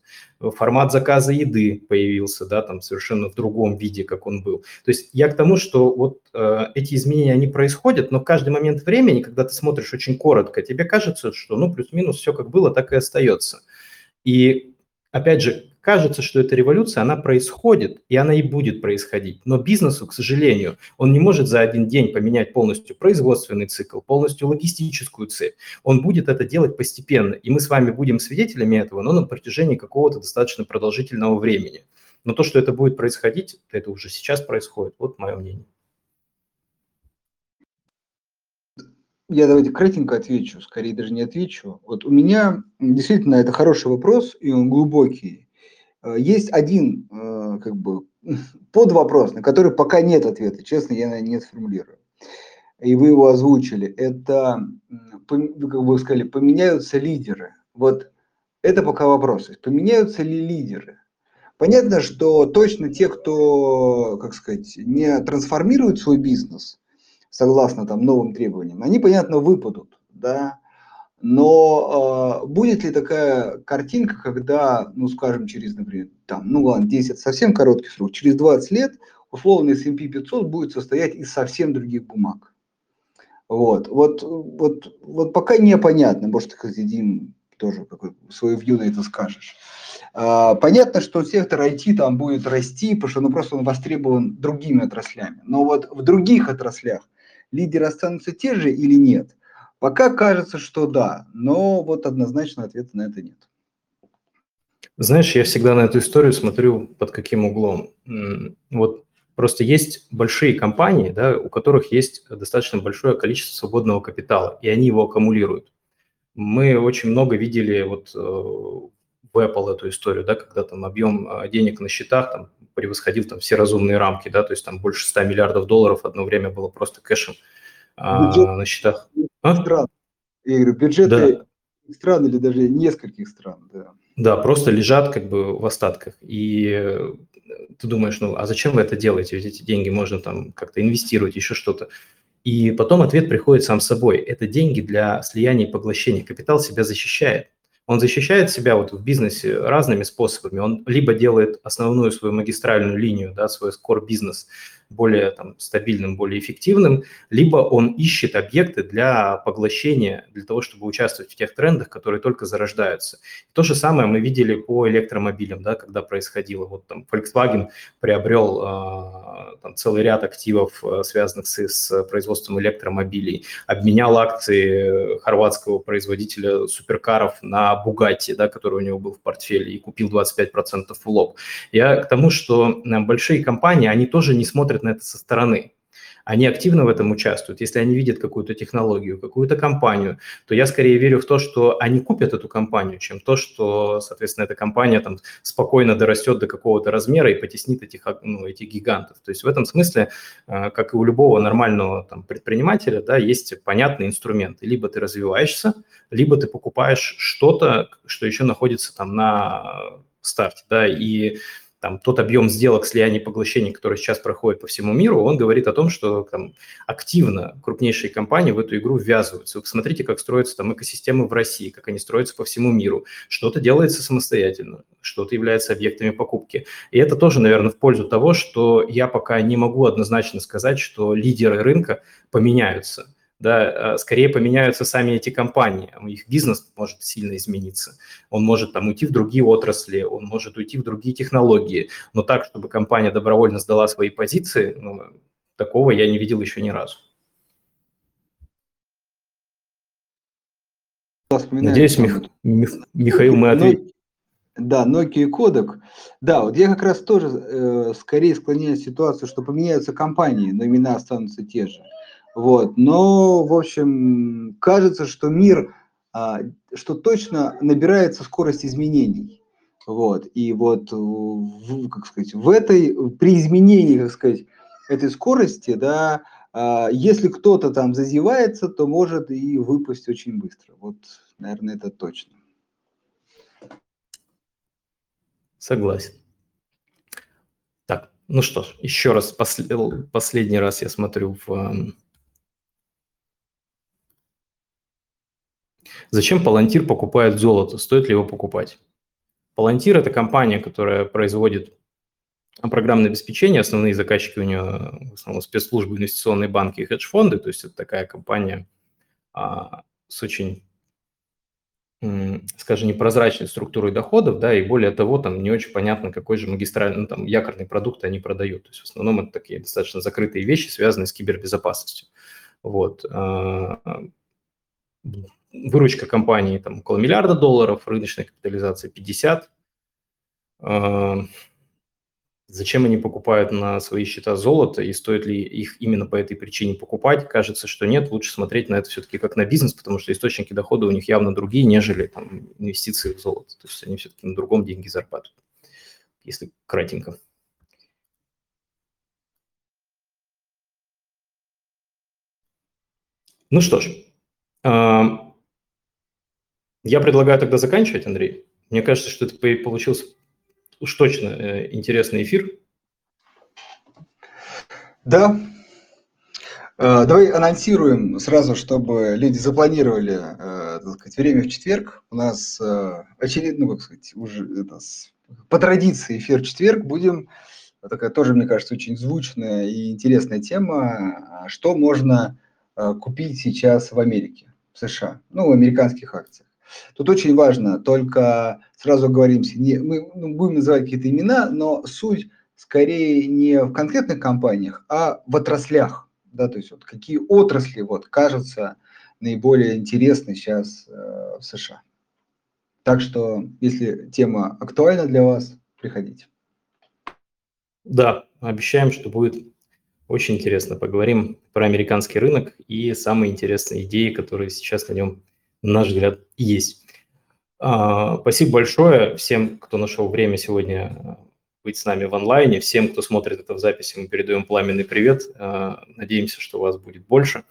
S1: формат заказа еды появился, да, там совершенно в другом виде, как он был. То есть я к тому, что вот э, эти изменения, они происходят, но каждый момент времени, когда ты смотришь очень коротко, тебе кажется, что, ну, плюс-минус все как было, так и остается. И, опять же, кажется, что эта революция, она происходит, и она и будет происходить. Но бизнесу, к сожалению, он не может за один день поменять полностью производственный цикл, полностью логистическую цепь. Он будет это делать постепенно, и мы с вами будем свидетелями этого, но на протяжении какого-то достаточно продолжительного времени. Но то, что это будет происходить, это уже сейчас происходит. Вот мое мнение.
S2: Я давайте кратенько отвечу, скорее даже не отвечу. Вот у меня действительно это хороший вопрос, и он глубокий. Э, есть один э, как бы под вопрос, на который пока нет ответа, честно, я не сформулирую. И вы его озвучили. Это, как вы сказали, поменяются лидеры. Вот это пока вопрос. Поменяются ли лидеры? Понятно, что точно те, кто, как сказать, не трансформирует свой бизнес, согласно там новым требованиям, они, понятно, выпадут, да, но э, будет ли такая картинка, когда, ну, скажем, через, например, там, ну ладно, 10, совсем короткий срок, через 20 лет условный S&P 500 будет состоять из совсем других бумаг. Вот, вот, вот, вот пока непонятно, может, ты, Дим, тоже свою вью на это скажешь. А, понятно, что сектор IT там будет расти, потому что ну, просто он востребован другими отраслями. Но вот в других отраслях лидеры останутся те же или нет – Пока кажется, что да, но вот однозначно ответа на это нет.
S1: Знаешь, я всегда на эту историю смотрю под каким углом. Вот просто есть большие компании, да, у которых есть достаточно большое количество свободного капитала, и они его аккумулируют. Мы очень много видели вот э, в Apple эту историю, да, когда там объем э, денег на счетах там, превосходил там все разумные рамки, да, то есть там больше 100 миллиардов долларов одно время было просто кэшем а, на счетах.
S2: А? Стран. Я говорю, бюджеты да. стран или даже нескольких стран, да.
S1: Да, просто лежат как бы в остатках. И э, ты думаешь, ну, а зачем вы это делаете? Ведь эти деньги можно там как-то инвестировать, еще что-то. И потом ответ приходит сам собой. Это деньги для слияния и поглощения. Капитал себя защищает. Он защищает себя вот в бизнесе разными способами. Он либо делает основную свою магистральную линию, да, свой core бизнес более там, стабильным, более эффективным, либо он ищет объекты для поглощения, для того, чтобы участвовать в тех трендах, которые только зарождаются. То же самое мы видели по электромобилям, да, когда происходило. Вот там Volkswagen приобрел э, там, целый ряд активов, э, связанных с, с производством электромобилей, обменял акции хорватского производителя суперкаров на Bugatti, да, который у него был в портфеле, и купил 25% в лоб. Я к тому, что э, большие компании, они тоже не смотрят на это со стороны. Они активно в этом участвуют. Если они видят какую-то технологию, какую-то компанию, то я скорее верю в то, что они купят эту компанию, чем то, что, соответственно, эта компания там спокойно дорастет до какого-то размера и потеснит этих, ну, этих гигантов. То есть в этом смысле, э, как и у любого нормального там, предпринимателя, да, есть понятные инструменты. Либо ты развиваешься, либо ты покупаешь что-то, что еще находится там на старте. Да, и там, тот объем сделок слияний поглощений, который сейчас проходит по всему миру, он говорит о том, что там, активно крупнейшие компании в эту игру ввязываются. Вы посмотрите, как строятся там экосистемы в России, как они строятся по всему миру. Что-то делается самостоятельно, что-то является объектами покупки. И это тоже, наверное, в пользу того, что я пока не могу однозначно сказать, что лидеры рынка поменяются да, а, скорее поменяются сами эти компании, их бизнес может сильно измениться, он может там уйти в другие отрасли, он может уйти в другие технологии, но так, чтобы компания добровольно сдала свои позиции, ну, такого я не видел еще ни разу. Надеюсь, Мих... Михаил, мы ответили.
S2: Да, Nokia и Kodak. Да, вот я как раз тоже э, скорее склоняюсь к ситуации, что поменяются компании, но имена останутся те же. Вот. Но, в общем, кажется, что мир, а, что точно набирается скорость изменений. Вот. И вот, как сказать, в этой, при изменении, как сказать, этой скорости, да, а, если кто-то там зазевается, то может и выпасть очень быстро. Вот, наверное, это точно.
S1: Согласен. Так, ну что ж, еще раз, послед, последний раз я смотрю в Зачем Palantir покупает золото? Стоит ли его покупать? Palantir – это компания, которая производит программное обеспечение. Основные заказчики у нее в основном спецслужбы, инвестиционные банки и хедж-фонды. То есть это такая компания а, с очень, скажем, непрозрачной структурой доходов, да, и более того, там не очень понятно, какой же магистральный, ну, там, якорный продукт они продают. То есть в основном это такие достаточно закрытые вещи, связанные с кибербезопасностью. Вот. Выручка компании там около миллиарда долларов, рыночная капитализация 50. А, зачем они покупают на свои счета золото и стоит ли их именно по этой причине покупать? Кажется, что нет. Лучше смотреть на это все-таки как на бизнес, потому что источники дохода у них явно другие, нежели там, инвестиции в золото. То есть они все-таки на другом деньги зарабатывают, если кратенько. Ну что ж, а, я предлагаю тогда заканчивать, Андрей. Мне кажется, что это получился уж точно э, интересный эфир.
S2: Да. Э, давай анонсируем сразу, чтобы люди запланировали э, сказать, время в четверг. У нас очередно, ну, как сказать, уже это, по традиции эфир в четверг будем такая тоже, мне кажется, очень звучная и интересная тема. Что можно купить сейчас в Америке, в США, ну, в американских акциях. Тут очень важно, только сразу говоримся, не, мы ну, будем называть какие-то имена, но суть скорее не в конкретных компаниях, а в отраслях. Да, то есть вот какие отрасли вот, кажутся наиболее интересны сейчас э, в США. Так что, если тема актуальна для вас, приходите.
S1: Да, обещаем, что будет очень интересно. Поговорим про американский рынок и самые интересные идеи, которые сейчас на нем на наш взгляд, есть. А, спасибо большое всем, кто нашел время сегодня а, быть с нами в онлайне. Всем, кто смотрит это в записи, мы передаем пламенный привет. А, надеемся, что вас будет больше.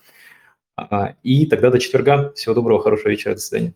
S1: И тогда до четверга. Всего доброго, хорошего вечера, до свидания.